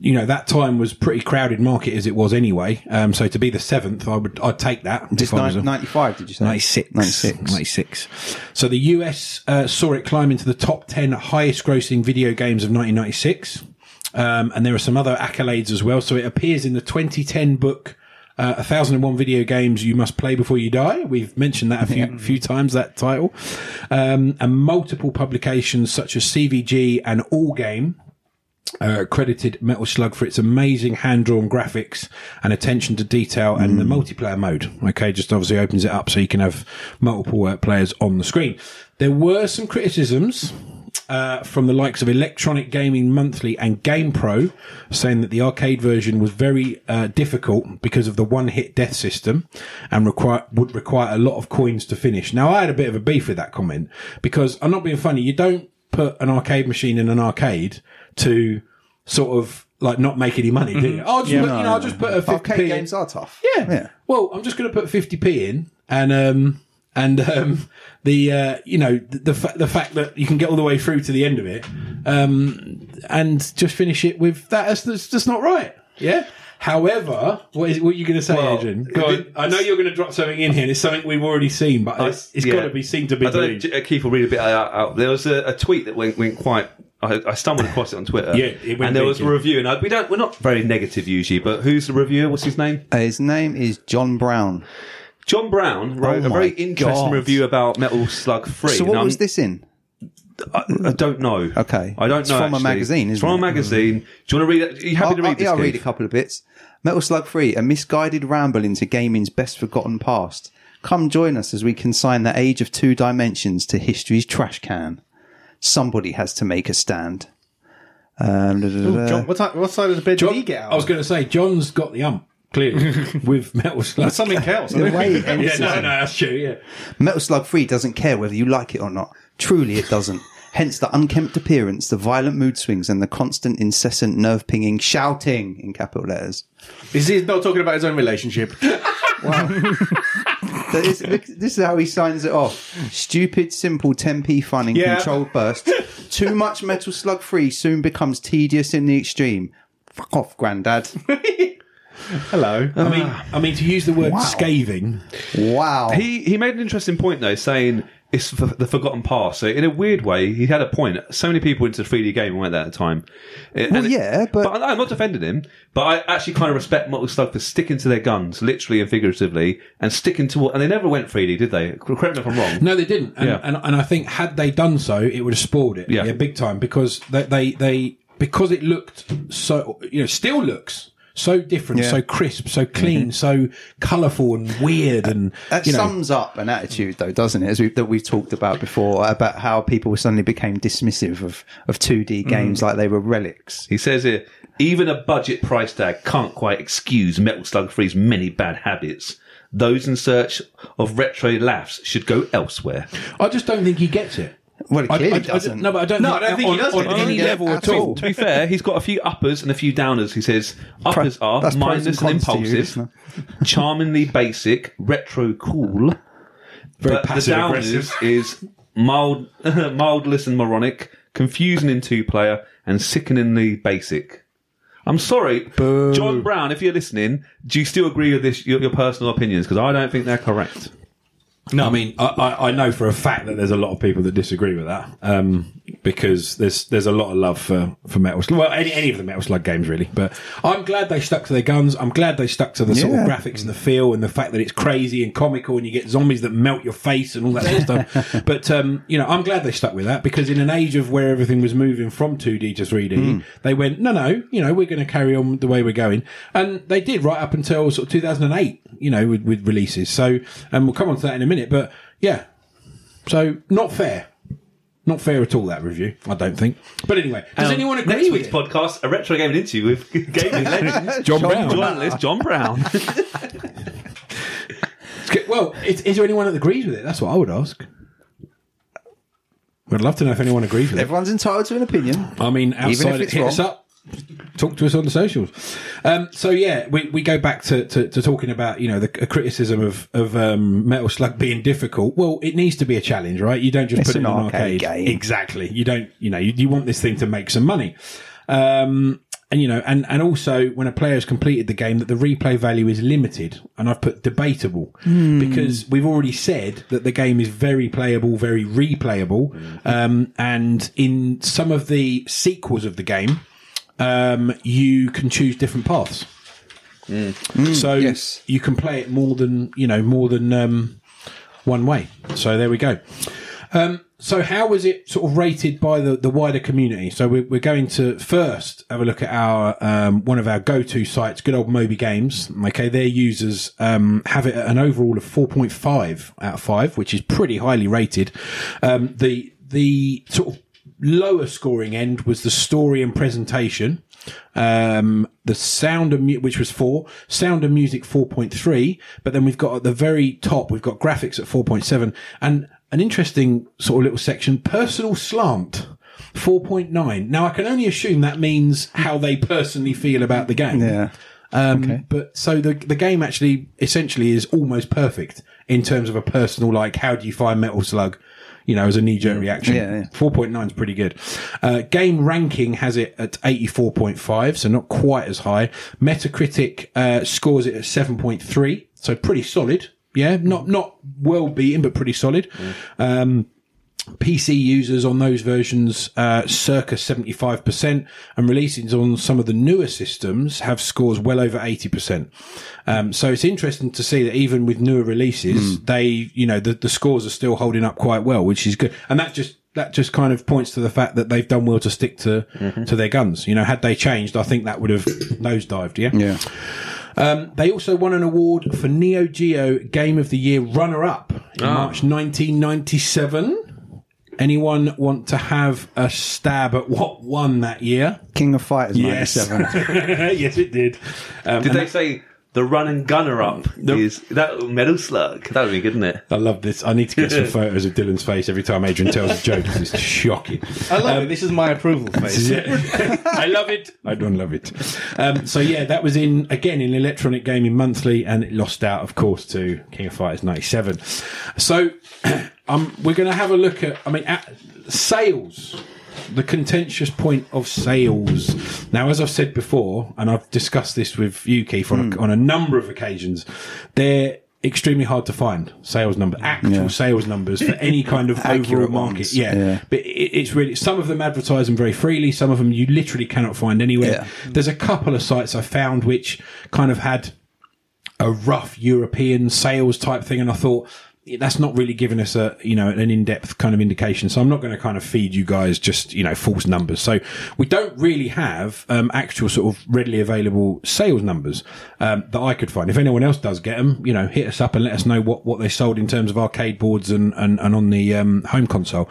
you know, that time was pretty crowded market as it was anyway. Um, so to be the seventh, I would, I'd take that. Just if I was a- 95, did you say? 96. 96. 96. So the US uh, saw it climb into the top 10 highest grossing video games of 1996. Um, and there are some other accolades as well. So it appears in the 2010 book, uh, 1001 Video Games You Must Play Before You Die. We've mentioned that a few, few times, that title. Um, and multiple publications such as CVG and All Game uh, credited Metal Slug for its amazing hand-drawn graphics and attention to detail and the multiplayer mode. Okay, just obviously opens it up so you can have multiple uh, players on the screen. There were some criticisms uh, from the likes of Electronic Gaming Monthly and GamePro, saying that the arcade version was very uh, difficult because of the one-hit death system and require would require a lot of coins to finish. Now, I had a bit of a beef with that comment because I'm not being funny. You don't put an arcade machine in an arcade to sort of like not make any money, do you? I'll just put, you know, I'll just put a 50p Arcade in. games are tough. Yeah. Yeah. Well, I'm just going to put 50p in and, um, And um, the uh, you know the the, fa- the fact that you can get all the way through to the end of it, um, and just finish it with that, that's, that's just not right. Yeah. However, what is what are you going to say, Well, Adrian? Go on. I know you're going to drop something in here. and It's something we've already seen, but it's, it's Yeah. got to be seen to be I don't know, believed. J- uh, Keith will read a bit out. out. There was a, a tweet that went, went quite. I, I stumbled across it on Twitter. Yeah, it went and there big, was a review, and I, we don't. We're not very negative usually, but who's the reviewer? What's his name? Uh, his name is John Brown. John Brown wrote Oh a very interesting God. review about Metal Slug Three. So what Now, was this in? I, I don't know. Okay. I don't It's know. from a magazine, It's isn't from it? a magazine. Do you want to read it? Are you happy to I'll- read this? yeah, I'll read a couple of bits. Metal Slug 3, a misguided ramble into gaming's best forgotten past. Come join us as we consign the age of two dimensions to history's trash can. Somebody has to make a stand. Um, Ooh, da. John, what, ti- what side of the bed John, did he get out? I was going to say, John's got the ump, clearly, with Metal Slug. That's something else. The way it ends yeah, no, no, that's true, yeah. Metal Slug 3 doesn't care whether you like it or not. Truly, it doesn't. Hence the unkempt appearance, the violent mood swings, and the constant, incessant, nerve pinging shouting in capital letters. Is he not talking about his own relationship? That is- look, this is how he signs it off. Stupid, simple 10p fun in Yeah. controlled bursts. Too much Metal Slug 3 soon becomes tedious in the extreme. Fuck off, Grandad. Hello. I mean, ah. I mean, to use the word Wow. scathing, Wow. He he made an interesting point though, saying it's f- the forgotten past. So in a weird way, he had a point. So many people into 3D gaming went there at the time. Well, And- yeah, but- I- I'm not defending him, but I actually kind of respect Metal Slug for sticking to their guns, literally and figuratively, and sticking to what. And they never went 3D, did they? Correct me if I'm wrong. no, they didn't. And, Yeah. and, and I think had they done so, it would have spoiled it, Yeah. yeah, big time, because they, they, they, because it looked so, you know, still looks so different, Yeah. so crisp, so mm-hmm. clean, so colourful and weird, and That you know, sums up an attitude, though, doesn't it? As we, that we've talked about before, about how people suddenly became dismissive of, of 2D mm. games like they were relics. He says here, even a budget price tag can't quite excuse Metal Slug 3's many bad habits. Those in search of retro laughs should go elsewhere. I just don't think he gets it. Well, it I- clearly I- I doesn't. no, but I don't. No, think, I don't think he does on get it. any level at at all. all. To be fair, he's got a few uppers and a few downers. He says uppers are That's pros mindless and, and cons you, impulsive, charmingly basic, retro cool. Very but the passive downers aggressive. is mild, mildless and moronic, confusing in two player, and sickeningly basic. I'm sorry, John Brown. If you're listening, do you still agree with this? Your, your personal opinions? Because I don't think they're correct. No, I mean, I, I, know for a fact that there's a lot of people that disagree with that, um, because there's there's a lot of love for for Metal Slug. Well, any any of the Metal Slug games really, but I'm glad they stuck to their guns. I'm glad they stuck to the sort of Yeah. graphics and the feel and the fact that it's crazy and comical and you get zombies that melt your face and all that sort of stuff. But um, you know, I'm glad they stuck with that because in an age of where everything was moving from 2D to 3D, they went, no, no, you know, we're going to carry on the way we're going, and they did right up until sort of 2008. You know, with, with releases. So, and we'll come on to that in a minute. But yeah, so not fair. Not fair at all, that review, I don't think. But anyway, does Um, anyone agree Next with week's it? podcast, a retro gaming interview with gaming legend, John Brown. journalist John Brown. Well, is, is there anyone that agrees with it? That's what I would ask. I'd love to know if anyone agrees with it. Everyone's entitled to an opinion. I mean, if outside, it's hit us wrong. up. Talk to us on the socials. Um, so yeah, we, we go back to, to, to talking about you know the criticism of of um, Metal Slug being difficult. Well, it needs to be a challenge, right? You don't just It's put it in an arcade arcade. game. Exactly. You don't. You know, you, you want this thing to make some money. Um, and you know, and, and also when a player has completed the game, that the replay value is limited, and I've put debatable because we've already said that the game is very playable, very replayable, um, and in some of the sequels of the game, um, you can choose different paths. so yes. you can play it more than you know more than um, one way. So there we go. Um, so how was it sort of rated by the, the wider community? So we're, we're going to first have a look at our um, one of our go-to sites, good old Moby Games. Okay, their users um, have it at an overall of 4.5 out of 5, which is pretty highly rated. Um, the the sort of lower scoring end was the story and presentation. Um, the sound of mu- which was four, sound and music 4.3, but then we've got at the very top, we've got graphics at 4.7 and an interesting sort of little section, personal slant. 4.9. Now I can only assume that means how they personally feel about the game. Yeah. Um, But so the the game actually essentially is almost perfect in terms of a personal like how do you find Metal Slug. You know, as a knee jerk reaction. Yeah, yeah. 4.9 is pretty good. Uh, game ranking has it at 84.5, so not quite as high. Metacritic, uh, scores it at 7.3, so pretty solid. Yeah, not, not well beaten, but pretty solid. Um, PC users on those versions, uh, circa 75%, and releases on some of the newer systems have scores well over 80%. Um, so it's interesting to see that even with newer releases, they, you know, the, the scores are still holding up quite well, which is good. And that just, that just kind of points to the fact that they've done well to stick to, to their guns. You know, had they changed, I think that would have nosedived, yeah? Yeah. Um, they also won an award for Neo Geo Game of the Year runner up in March 1997. Anyone want to have a stab at what won that year? King of Fighters Yes. 97. yes, it did. Um, Did and they say the run and gunner up is that Metal Slug? That would be good, isn't it? I love this. I need to get some photos of Dylan's face every time Adrian tells a joke because It's shocking. I love it. This is my approval face. I love it. I don't love it. Um, so yeah, that was in again in Electronic Gaming Monthly, and it lost out, of course, to King of Fighters '97. So um, we're going to have a look at. I mean, at sales. The contentious point of sales. Now, as I've said before, and I've discussed this with you, Keith, on, a, on a number of occasions, they're extremely hard to find sales numbers, actual sales numbers for any kind of overall market. Yeah. Yeah. But it, it's really, some of them advertise them very freely. Some of them you literally cannot find anywhere. Yeah. There's a couple of sites I found which kind of had a rough European sales type thing. And I thought, "Yeah, that's not really giving us a, you know, an in-depth kind of indication. So I'm not going to kind of feed you guys just, you know, false numbers. So we don't really have, um, actual sort of readily available sales numbers, um, that I could find. If anyone else does get them, you know, hit us up and let us know what, what they sold in terms of arcade boards and, and, and on the, um, home console.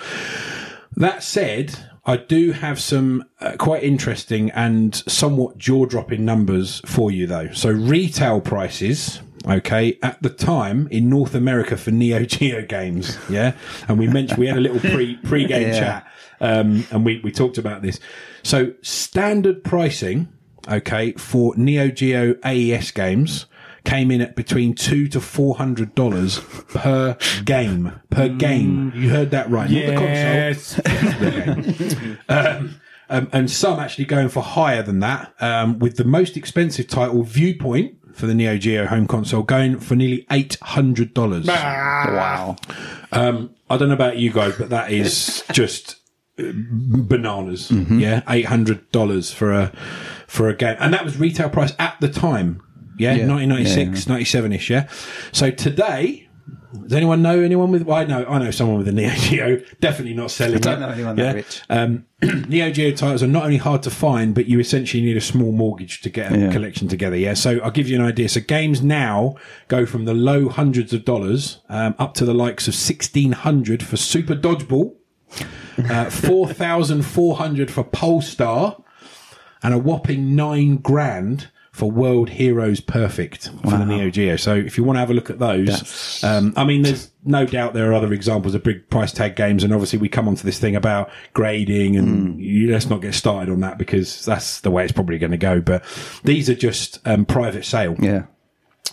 That said, I do have some uh, quite interesting and somewhat jaw dropping numbers for you though. So retail prices, okay, at the time in North America for Neo Geo games, yeah, and we mentioned we had a little pre pre game Yeah. chat, um, and we we talked about this. So standard pricing, okay, for Neo Geo AES games. Came in at between two to four hundred dollars per game. Per game, you heard that right? Not the console. Yes. um, and some actually going for higher than that, um, with the most expensive title, Viewpoint, for the Neo Geo home console, going for nearly eight hundred dollars. wow. Um, I don't know about you guys, but that is just uh, bananas. Yeah, eight hundred dollars for a for a game, and that was retail price at the time. Yeah, Yeah. 1996, 97 ish. Yeah. So today, does anyone know anyone with? Well, I know, I know someone with a Neo Geo. Definitely not selling. I don't it. know anyone that rich. Um, Neo Geo titles are not only hard to find, but you essentially need a small mortgage to get a Yeah. collection together. Yeah. So I'll give you an idea. So games now go from the low hundreds of dollars um, up to the likes of sixteen hundred for Super Dodgeball, uh, four thousand four hundred for Pulstar, and a whopping nine grand for World Heroes Perfect for the Neo Geo. So if you want to have a look at those, um, I mean, there's no doubt there are other examples of big price tag games, and obviously we come onto this thing about grading, and you, let's not get started on that because that's the way it's probably going to go. But these are just um, private sale. Yeah.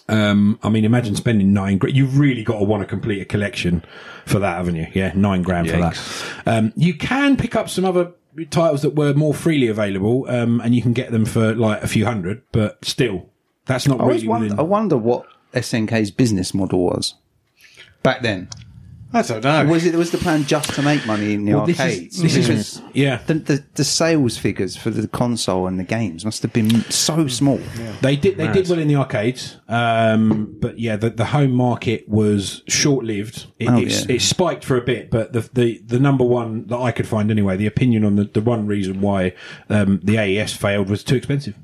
Um, I mean, imagine spending nine grand. You've really got to want to complete a collection for that, haven't you? Yeah, nine grand for that. Um, you can pick up some other titles that were more freely available, um, and you can get them for like a few hundred, but still, that's not I really wonder, within. I wonder what SNK's business model was back then. I don't know. Was it was the plan just to make money in the Well, this is- arcades? this is- yeah. the, the the sales figures for the console and the games must have been so small. They did. They did well in the arcades, um, but yeah, the, the home market was short lived. It, Oh, it's- yeah. it spiked for a bit, but the, the the number one that I could find anyway, the opinion on the, the one reason why um, the AES failed was too expensive.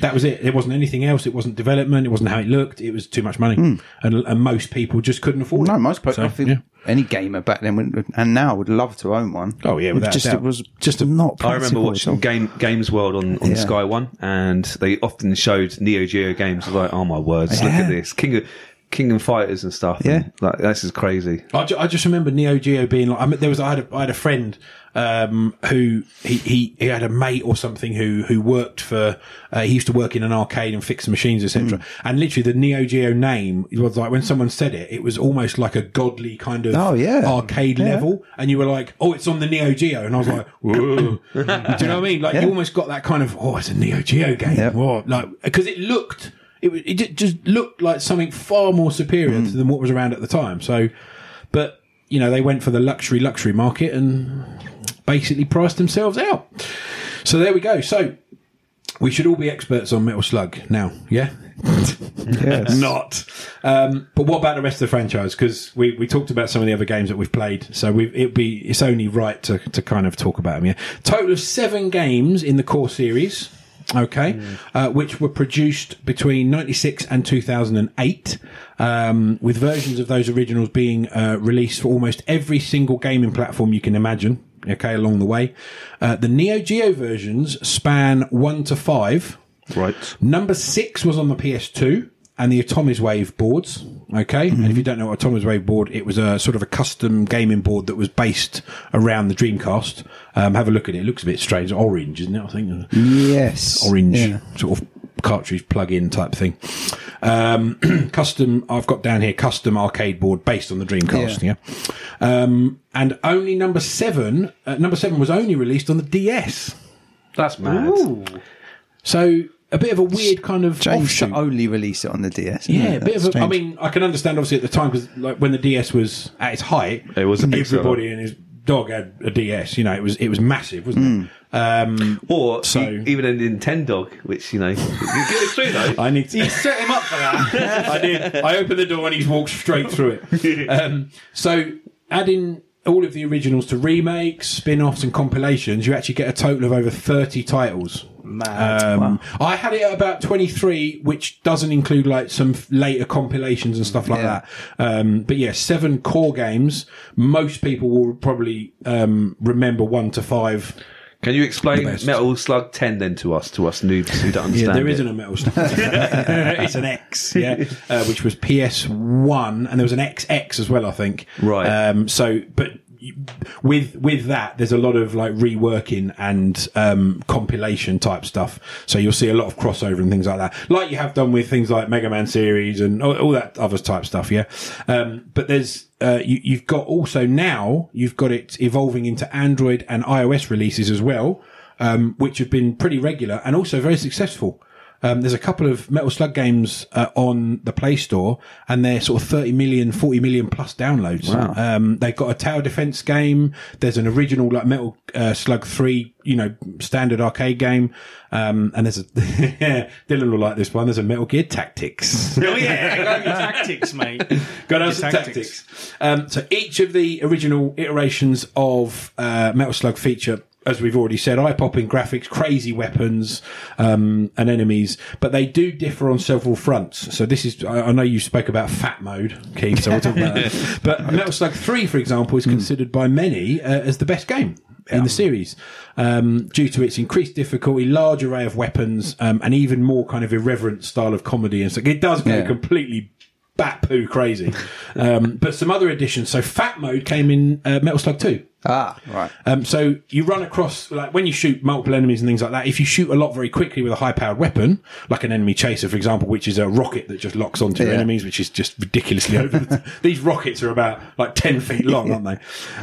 That was it. It wasn't anything else. It wasn't development. It wasn't how it looked. It was too much money, and, and most people just couldn't afford it. Hmm. No, most people, So, I think yeah. any gamer back then would, and now would love to own one. Oh, yeah, without a just doubt. it was Just a- not. I remember watching. Game Games World on, on Yeah. Sky One, and they often showed Neo Geo games. I was like, oh my words, look at this King of King of Fighters and stuff. Yeah. and, like this is crazy. I, ju- I just remember Neo Geo being like. I mean, there was I had a, I had a friend um, who he, he he had a mate or something who who worked for. Uh, he used to work in an arcade and fix machines, etc. Hmm. And literally, the Neo Geo name was like when someone said it, it was almost like a godly kind of Oh, yeah. arcade Yeah. level, and you were like, "Oh, it's on the Neo Geo," and I was like, "Whoa!" Do you know what I mean? Like Yeah. you almost got that kind of, "Oh, it's a Neo Geo game," Yep. Whoa, like because it looked. It, it just looked like something far more superior Hmm. than what was around at the time. So, but you know, they went for the luxury luxury market and basically priced themselves out. So there we go. So we should all be experts on Metal Slug now. Yeah. Yes. Not. Um, but what about the rest of the franchise? Because we, we talked about some of the other games that we've played, so we it'd be it's only right to, to kind of talk about them. Yeah, total of seven games in the core series. Okay, uh, which were produced between '96 and 2008, um, with versions of those originals being uh, released for almost every single gaming platform you can imagine. Okay, along the way, uh, the Neo Geo versions span one to five. Right. Number six was on the PS2 and the Atomiswave boards. Okay. And if you don't know what Atomiswave board, it was a sort of a custom gaming board that was based around the Dreamcast. Um, have a look at it. It looks a bit strange. Orange, isn't it? I think Yes. orange Yeah. sort of cartridge plug-in type thing. Um, custom, I've got down here custom arcade board based on the Dreamcast. Yeah. Um, and only number seven, uh, number seven was only released on the DS. That's mad. So a bit of a weird kind of James offshoot. only release it on the DS. Yeah, it? a bit of That's a. I mean, I can understand obviously at the time because like when the DS was at its height, It was everybody and his dog had a DS. You know, it was it was massive, wasn't it? Um, Or So- e- even a Nintendo, which you know, you get it through though. I need to. set him up for that. I did. I opened the door and he's walked straight through it. Um, so adding all of the originals to remakes, spin-offs, and compilations, you actually get a total of over thirty titles. Mad. Um, I had it at about 23, which doesn't include like some later compilations and stuff like Yeah. that. Um, but yeah, seven core games. Most people will probably um, remember one to five. Can you explain Metal Slug 10 then to us, to us noobs who don't Yeah, understand there it? isn't a metal slug. it's an X, yeah, uh, which was PS1, and there was an XX as well, I think. Right. Um, so, but you- with with that, there's a lot of like reworking and um, compilation type stuff. So you'll see a lot of crossover and things like that, like you have done with things like Mega Man series and all, all that other type stuff. Yeah. Um, but there's uh, you, you've got also now you've got it evolving into Android and iOS releases as well, um, which have been pretty regular and also very successful. Um, there's a couple of Metal Slug games uh, on the Play Store, and they're sort of 30 million, 40 million plus downloads. Wow. Um, they've got a tower defense game. There's an original like Metal uh, Slug 3, you know, standard arcade game. Um, and there's a, Dylan will like this one. There's a Metal Gear Tactics. oh yeah, I got your tactics, mate. Got to Your some tactics. tactics. Um, so each of the original iterations of uh, Metal Slug feature, as we've already said, eye-popping graphics, crazy weapons, um, and enemies, but they do differ on several fronts. So this is, I, I know you spoke about fat mode, Keith, so we'll talk about that. But Metal Slug 3, for example, is considered by many uh, as the best game. In the series, um, due to its increased difficulty, large array of weapons, um, and even more kind of irreverent style of comedy, and so it does go Yeah. completely bat poo crazy. Um, but some other additions. So Fat Mode came in uh, Metal Slug 2. Ah, right. Um, so you run across, like when you shoot multiple enemies and things like that, if you shoot a lot very quickly with a high powered weapon, like an enemy chaser, for example, which is a rocket that just locks onto your Yeah. enemies, which is just ridiculously over. The These rockets are about like 10 feet long, aren't they?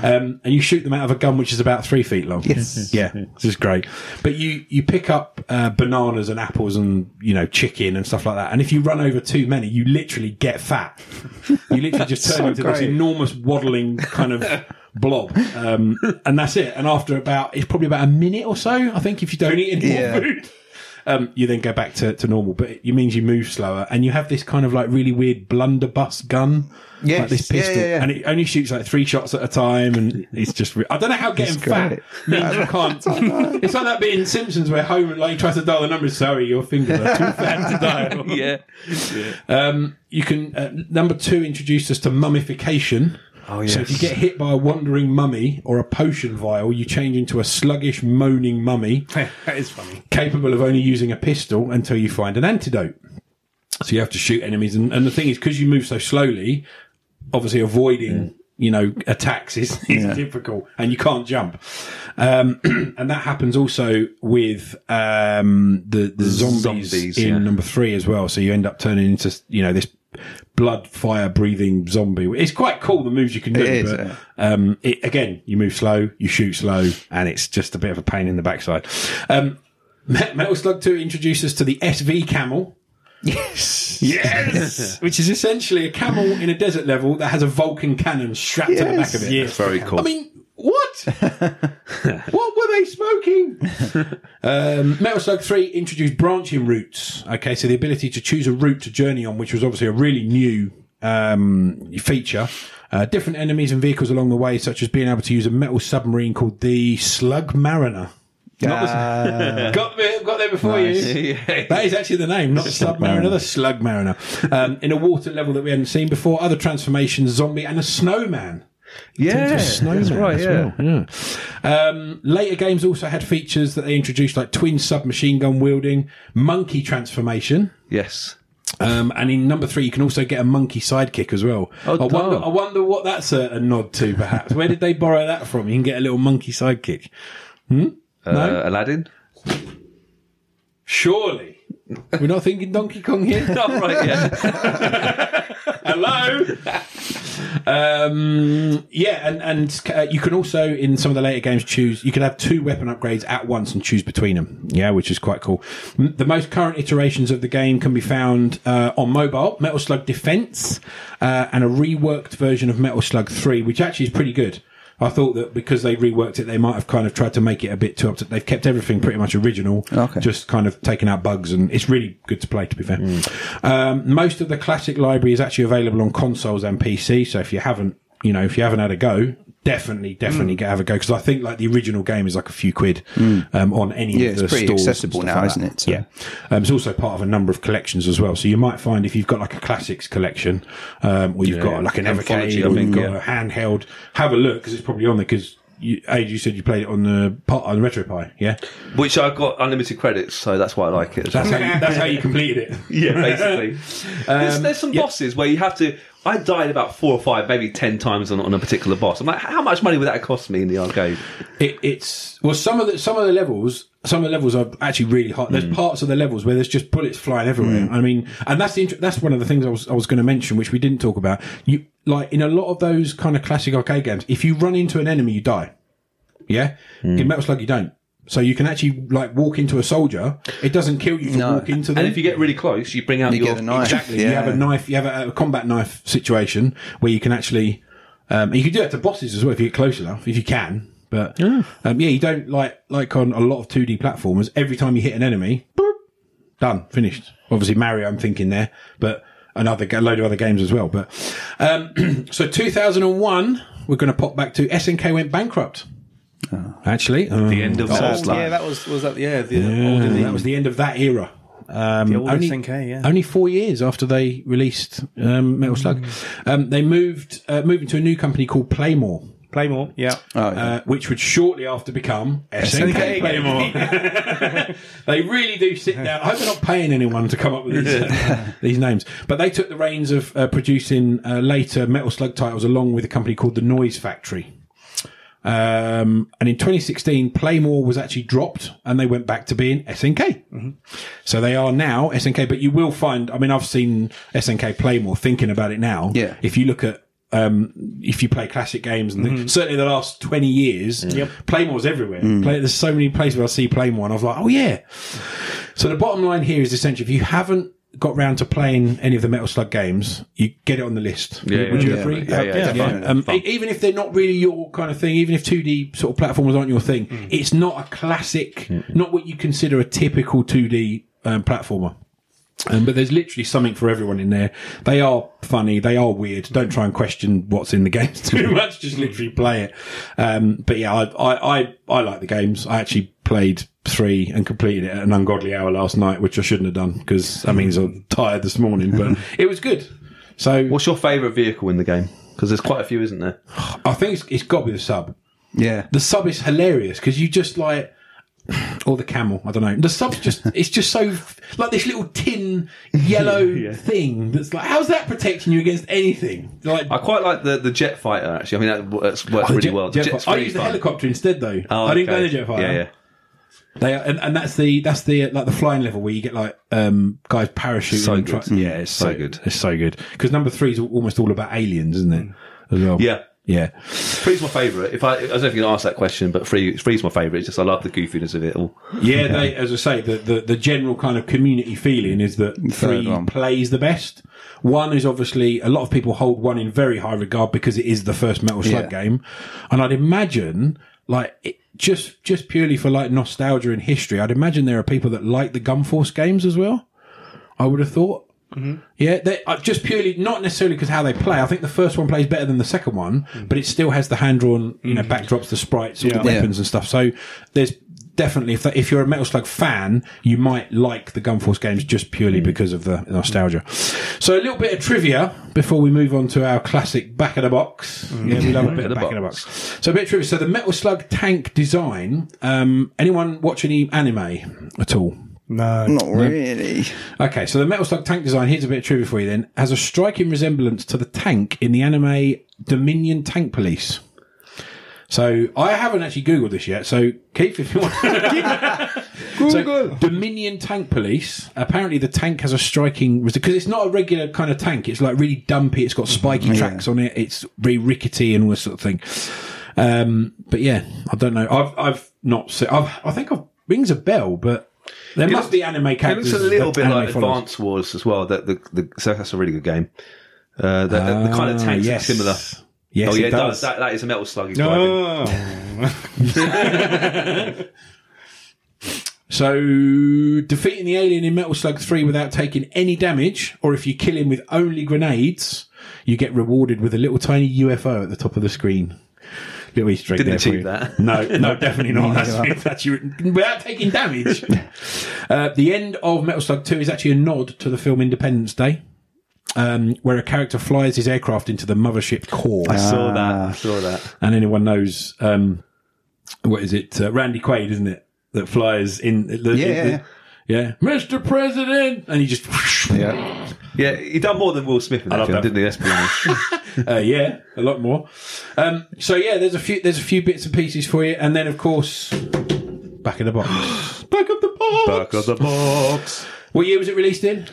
Um, and you shoot them out of a gun, which is about three feet long. Yes. Yeah, this is great. But you, you pick up uh, bananas and apples and, you know, chicken and stuff like that. And if you run over too many, you literally get fat. You literally just turn So into this enormous waddling kind of blob. Um, and that's it. And after about, it's probably about a minute or so, I think, if you don't eat any Yeah. more food. Um, you then go back to, to normal, but it means you move slower, and you have this kind of like really weird blunderbuss gun, Yes. like this Yeah, pistol, yeah, yeah. and it only shoots like three shots at a time, and it's just. Re- I don't know how getting It's fat great. means you can't. it's like that bit in Simpsons where Homer like he tries to dial the numbers. Sorry, your fingers are too fat to dial. Yeah. Um, you can uh, number two introduced us to mummification. Oh, So if you get hit by a wandering mummy or a potion vial, you change into a sluggish, moaning mummy that is funny. capable of only using a pistol until you find an antidote. So you have to shoot enemies, and, and the thing is, because you move so slowly, obviously avoiding you know attacks is, is Yeah. difficult, and you can't jump. Um, and that happens also with um, the the zombies, Zombies, in yeah. number three as well. So you end up turning into you know this blood fire breathing zombie. It's quite cool the moves you can do, It is, but yeah. um, it, again you move slow, you shoot slow, and it's just a bit of a pain in the backside. Um, Metal Slug 2 introduces us to the SV Camel. Yes. Yes! Which is essentially a camel in a desert level that has a Vulcan cannon strapped to the back of it. Yes. Very cool. I mean, what? what were they smoking? um, Metal Slug 3 introduced branching routes. Okay, so the ability to choose a route to journey on, which was obviously a really new um, feature. Uh, different enemies and vehicles along the way, such as being able to use a metal submarine called the Slug Mariner. Uh, got, there, got there before you. That is actually the name, not Submariner, the Slug Mariner. Um, in a water level that we hadn't seen before, other transformations, zombie, and a snowman. Yeah, that's right. Yeah. well, yeah. Um, later games also had features that they introduced, like twin submachine gun wielding, monkey transformation. Yes. Um, and in number three, you can also get a monkey sidekick as well. Oh, I wonder. I wonder what that's a, a nod to, perhaps. Where did they borrow that from? You can get a little monkey sidekick. Uh, Aladdin. Surely. We're not thinking Donkey Kong here? Oh, right. Yeah. Hello. um, yeah, and and uh, you can also in some of the later games choose. You can have two weapon upgrades at once and choose between them. Yeah, which is quite cool. M- The most current iterations of the game can be found uh, on mobile. Metal Slug Defense uh, and a reworked version of Metal Slug Three, which actually is pretty good. I thought that because they reworked it, they might have kind of tried to make it a bit too up to. They've kept everything pretty much original, Okay. just kind of taken out bugs, and it's really good to play. To be fair, um, most of the classic library is actually available on consoles and PC. So if you haven't, you know, if you haven't had a go, definitely, definitely Mm. get have a go because I think like the original game is like a few quid um, on any Yeah, of the it's pretty stores accessible now, like isn't it? So- Yeah, um, it's also part of a number of collections as well. So you might find if you've got like a classics collection, um, or you've Yeah, got like an Evercade, or you've got yeah. a handheld, have a look because it's probably on there because. You, Age, you said you played it on the on the RetroPie, yeah. Which I got unlimited credits, so that's why I like it. That's how you, that's how you completed it. Yeah, basically. there's, there's some yeah. bosses where you have to. I died about four or five, maybe ten times on, on a particular boss. I'm like, how much money would that cost me in the arcade? It, it's well, some of the some of the levels, some of the levels are actually really hard. There's hmm. parts of the levels where there's just bullets flying everywhere. Hmm. I mean, and that's the that's one of the things I was I was going to mention, which we didn't talk about. You like in a lot of those kind of classic arcade games, if you run into an enemy, you die. Yeah, in hmm. Metal Slug, you don't. So you can actually like walk into a soldier. It doesn't kill you to No. walk into them. And if you get really close, you bring out You your get a knife. Exactly. Yeah. You have a knife. You have a, a combat knife situation where you can actually. Um, you can do that to bosses as well if you get close enough, if you can. But um, yeah, you don't like like on a lot of two D platformers. Every time you hit an enemy, boop, done, finished. Obviously Mario, I'm thinking there, but another a load of other games as well. But um, so 2001, we're going to pop back to SNK went bankrupt. Actually, the end of Metal Slug. yeah, that was was that yeah the yeah, old that was the end of that era. Um, The old only, SNK, yeah. only four years after they released um, Metal Slug, um, they moved uh, moved into a new company called Playmore, Playmore. Yeah, Oh, yeah. uh, which would shortly after become SNK, SNK Playmore. they really do sit down. I hope they're not paying anyone to come up with these, uh, these names, but they took the reins of uh, producing uh, later Metal Slug titles along with a company called the Noise Factory. Um, and in 2016, Playmore was actually dropped and they went back to being SNK. So they are now SNK, but you will find, I mean, I've seen SNK Playmore thinking about it now. Yeah. If you look at, um, if you play classic games and things, certainly the last 20 years, Playmore's everywhere. Play, there's so many places where I see Playmore and I was like, oh yeah. So the bottom line here is essentially if you haven't got round to playing any of the Metal Slug games, you get it on the list. Yeah, Would you yeah, agree? Yeah, yeah, Yeah, definitely. Um, even if they're not really your kind of thing, even if 2D sort of platformers aren't your thing, it's not a classic, not what you consider a typical 2D um, platformer. Um, but there's literally something for everyone in there. They are funny. They are weird. Don't try and question what's in the games too much. Just literally play it. Um, but yeah, I, I, I, I like the games. I actually played three and completed it at an ungodly hour last night, which I shouldn't have done because that means I'm tired this morning, but it was good. So What's your favourite vehicle in the game? Because there's quite a few, isn't there? I think it's, it's got to be the sub. yeah. The sub is hilarious because you just like or the camel. I don't know. The sub's just it's just so like this little tin yellow thing that's like how's that protecting you against anything? Like I quite like the, the jet fighter. Actually, I mean that works, works Oh, really jet- well. The jet. I really used the helicopter instead though. Oh, I didn't go okay. the jet fighter. Yeah, yeah. They are, and, and that's the that's the like the flying level where you get like um guys parachuting. So and good. try- yeah, it's so, So good. It's so good because number three is almost all about aliens, isn't it? As well. Yeah. Yeah. Three's my favourite. If I, I don't know if you can ask that question, but three, three's my favourite. It's just I love the goofiness of it all. Yeah, they, as I say, the, the, the general kind of community feeling is that three one. plays the best. One is obviously a lot of people hold one in very high regard because it is the first Metal Slug Yeah. game, and I'd imagine like it, just just purely for like nostalgia and history, I'd imagine there are people that like the Gunforce games as well. I would have thought. Mm-hmm. Yeah, they, uh, just purely not necessarily because how they play. I think the first one plays better than the second one, mm. but it still has the hand drawn, you know, mm-hmm. backdrops, the sprites, all Yeah. the weapons and stuff. So there's definitely if if you're a Metal Slug fan, you might like the Gunforce games just purely mm. because of the nostalgia. So a little bit of trivia before we move on to our classic back of the box. Mm. Yeah, we love a bit of the back of the box. So a bit of trivia. So the Metal Slug tank design. Um, anyone watch any anime at all? No, Not really. Okay, so the Metal Slug tank design, here's a bit of trivia for you then, has a striking resemblance to the tank in the anime Dominion Tank Police. So I haven't actually Googled this yet, so Keith, if you want. So, Dominion Tank Police, apparently the tank has a striking, because it's not a regular kind of tank, it's like really dumpy, it's got spiky tracks on it, it's very rickety and all this sort of thing. Um, but yeah, I don't know. I've, I've not seen, I've, I think I've, rings a bell, but there It must looks- be anime It characters. looks a little bit like follows. Advance Wars as well. That the, the so that's a really good game. Uh, the, the, the kind of Ah, tanks yes. are similar. Yes, oh yeah, it it does. does. That, that is a Metal Slug. No. So, defeating the alien in Metal Slug 3 without taking any damage, or if you kill him with only grenades, you get rewarded with a little tiny UFO at the top of the screen. Little Easter egg Didn't achieve that. No, no, definitely not. That's, that's your, without taking damage. uh, the end of Metal Slug 2 is actually a nod to the film Independence Day, um, where a character flies his aircraft into the mothership core. I saw that. I saw that. and anyone knows um, what is it? Uh, Randy Quaid, isn't it? That flies in. The, Yeah, in yeah, the- yeah. Mr. President, and he just Yeah. Yeah, he done more than Will Smith in that love film, that. didn't he? Let's be honest. uh, yeah, a lot more. Um, so yeah, there's a few there's a few bits and pieces for you, and then of course, back of the box, back of the box. Back of the box. What year was it released in?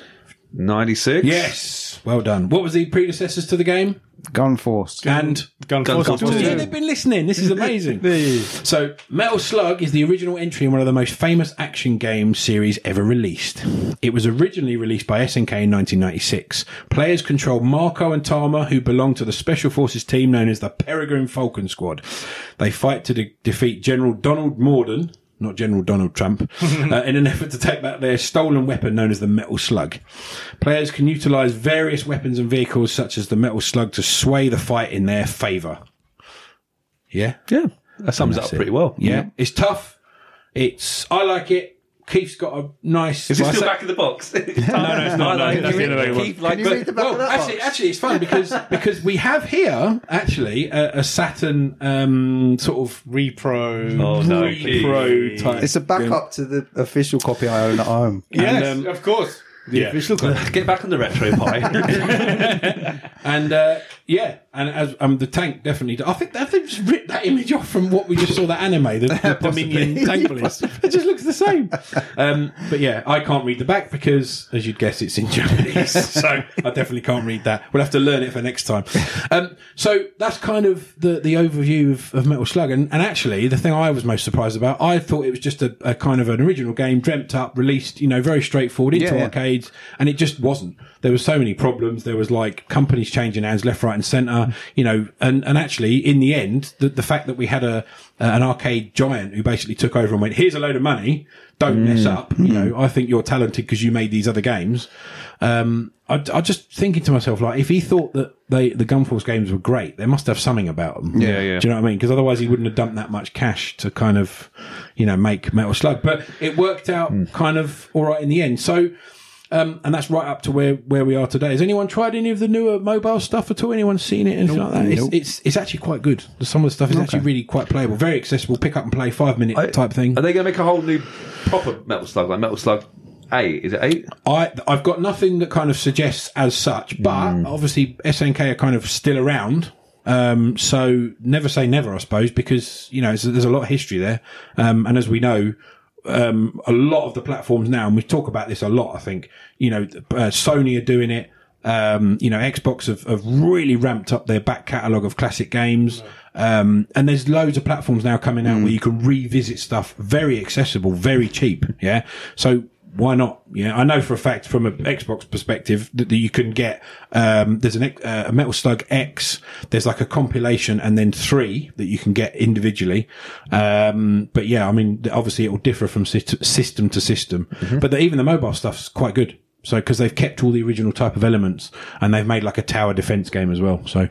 Ninety six. Yes, well done. What was the predecessors to the game? Gun Force. And Gun Gun Force Force two. yeah, they've been listening. This is amazing. So, Metal Slug is the original entry in one of the most famous action game series ever released. It was originally released by SNK in 1996. Players control Marco and Tarma, who belong to the Special Forces team known as the Peregrine Falcon Squad. They fight to de- defeat General Donald Morden. Not General Donald Trump, uh, in an effort to take back their stolen weapon known as the Metal Slug. Players can utilize various weapons and vehicles such as the Metal Slug to sway the fight in their favor. Yeah? Yeah, that sums it up it. pretty well. Yeah, it's tough. It's I like it. Keith's got a nice. Is it well, still say- back in the box? no, no, no, it's not. No, that's it. the other way. Keith, like, Can you read the back well, of that actually, box? actually, it's fun because because we have here actually a, a Saturn um, sort of Repro. Oh no, Keith. pro type. It's a backup to the official copy I own at home. Yes, And, um, of course. The yeah. official copy. Get back on the RetroPie. and uh, yeah, and as um, the tank definitely. I think I think just ripped that image off from what we just saw that anime, the, the Dominion tank police. It just looks the same. Um, but yeah, I can't read the back because, as you'd guess, it's in Japanese. so I definitely can't read that. We'll have to learn it for next time. Um, so that's kind of the the overview of, of Metal Slug. And, and actually, the thing I was most surprised about, I thought it was just a, a kind of an original game, dreamt up, released, you know, very straightforward into Yeah, yeah. arcades, and it just wasn't. There was so many problems. There was like companies changing hands left, right, and centre. You know, and and actually, in the end, the, the fact that we had a an arcade giant who basically took over and went, "Here's a load of money, don't mess up." You know, I think you're talented because you made these other games. Um, I, I just thinking to myself, like, if he thought that they the Gunforce games were great, they must have something about them. Yeah, yeah. Do you know what I mean? Because otherwise, he wouldn't have dumped that much cash to kind of, you know, make Metal Slug. But it worked out kind of all right in the end. So. Um, and that's right up to where, where we are today. Has anyone tried any of the newer mobile stuff at all? Anyone seen it? Anything like that? It's, it's it's actually quite good. Some of the stuff is actually really quite playable, very accessible. Pick up and play, five minute type thing. Are they going to make a whole new proper Metal Slug, like Metal Slug 8? Is it 8? I I've got nothing that kind of suggests as such, but Hmm. obviously SNK are kind of still around. Um, so never say never, I suppose, because you know there's a lot of history there, um, and as we know, um, a lot of the platforms now, and we talk about this a lot. I think you know uh, Sony are doing it. Um, you know, Xbox have, have really ramped up their back catalogue of classic games. Um, and there's loads of platforms now coming out where you can revisit stuff very accessible, very cheap. Yeah. So why not? Yeah, I know for a fact from an Xbox perspective that, that you can get. Um, there's an uh, a Metal Slug X. There's like a compilation, and then three that you can get individually. Um, but yeah, I mean, obviously it will differ from system to system. But the, even the mobile stuff's quite good. So, because they've kept all the original type of elements and they've made like a tower defense game as well. So,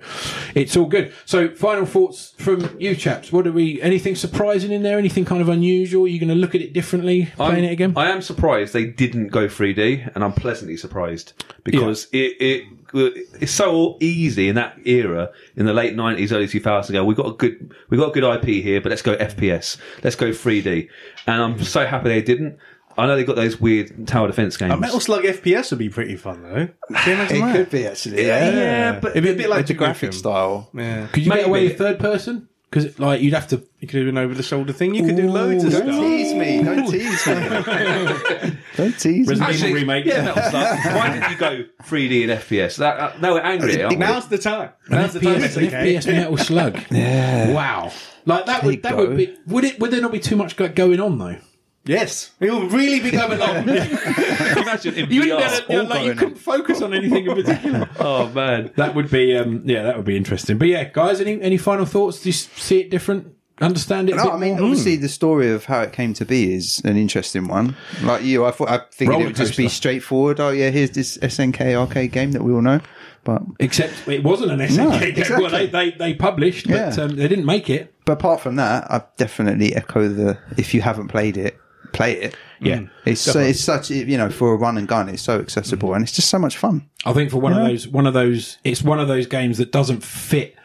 it's all good. So, final thoughts from you chaps. What do we, anything surprising in there? Anything kind of unusual? You're you going to look at it differently playing I'm- it again? I am surprised they didn't go 3D, and I'm pleasantly surprised because it, it it's so easy in that era in the late 90s, early 2000s. Ago, we got a good we got a good IP here, but let's go FPS, let's go 3D, and I'm so happy they didn't. I know they've got those weird tower defense games. A Metal Slug FPS would be pretty fun though. Can you imagine It that? could be actually. Yeah, Yeah, but it'd be a bit like the graphic Nukem. style. Yeah. Could you get Maybe. away with third person? Because like you'd have to. You could do an over the shoulder thing. You could do loads of stuff. Don't stuff. tease me. Don't tease me. Don't tease me. Resident Evil Actually, remake. yeah, Metal Slug. Why did you go 3D and FPS? That, uh, no, we're angry. aren't we? Now's the time. Now's the time. FPS, It's an okay. FPS Metal Slug. yeah. Wow. Like that would that go. would be would it would there not be too much go- going on though? Yes, it'll really be going on. Imagine in You wouldn't VR. be able to, like, you couldn't focus on anything in particular. Oh man. that would be um yeah that would be interesting. But yeah, guys, any any final thoughts? Do you see it different? Understand it? a No, bit I mean, more? obviously, the story of how it came to be is an interesting one. Like you, I thought I figured Roller it would just be straightforward. Oh yeah, here's this SNK arcade game that we all know. But Except it wasn't an SNK No, game. exactly. Well, they, they, they published, but Yeah. um, they didn't make it. but apart from that, I definitely echo the if you haven't played it, play it. Yeah. It's so, it's such you know for a run and gun, it's so accessible and it's just so much fun. I think for one of those, one of those, it's one of those games that doesn't fit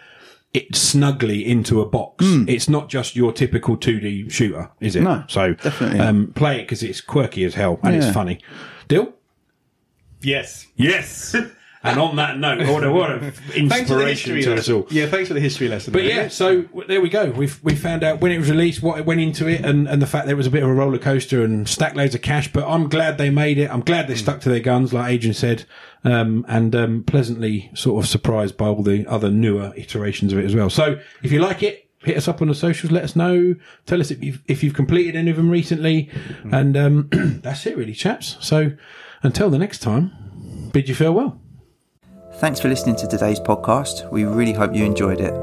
it snugly into a box. Mm. It's not just your typical 2D shooter, is it? No, so definitely not. um, play it because it's quirky as hell and Yeah. it's funny. Deal? yes. Yes. and on that note, what a, what a Thanks for the inspiration to us all. Yeah, thanks for the history lesson. But yeah, so there we go. We've we found out when it was released, what it went into it, and, and the fact that it was a bit of a roller coaster and stacked loads of cash. But I'm glad they made it. I'm glad they stuck to their guns, like Adrian said, um, and um, pleasantly sort of surprised by all the other newer iterations of it as well. So if you like it. Hit us up on the socials. Let us know. Tell us if you've, if you've completed any of them recently, and um, that's it, really, chaps. So until the next time, bid you farewell. Thanks for listening to today's podcast. We really hope you enjoyed it.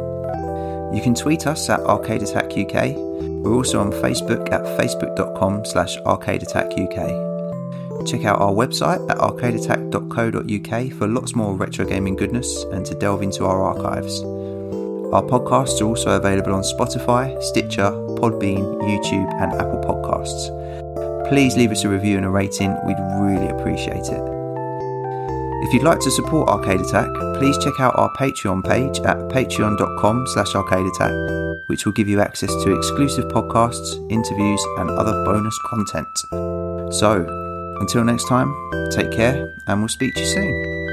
You can tweet us at Arcade Attack UK. We're also on Facebook at facebook.com slash Arcade Attack UK. Check out our website at arcadeattack.co.uk for lots more retro gaming goodness and to delve into our archives. Our podcasts are also available on Spotify, Stitcher, Podbean, YouTube, and Apple Podcasts. Please leave us a review and a rating, we'd really appreciate it. If you'd like to support Arcade Attack, please check out our Patreon page at patreon.com slash arcadeattack, which will give you access to exclusive podcasts, interviews, and other bonus content. So, until next time, take care, and we'll speak to you soon.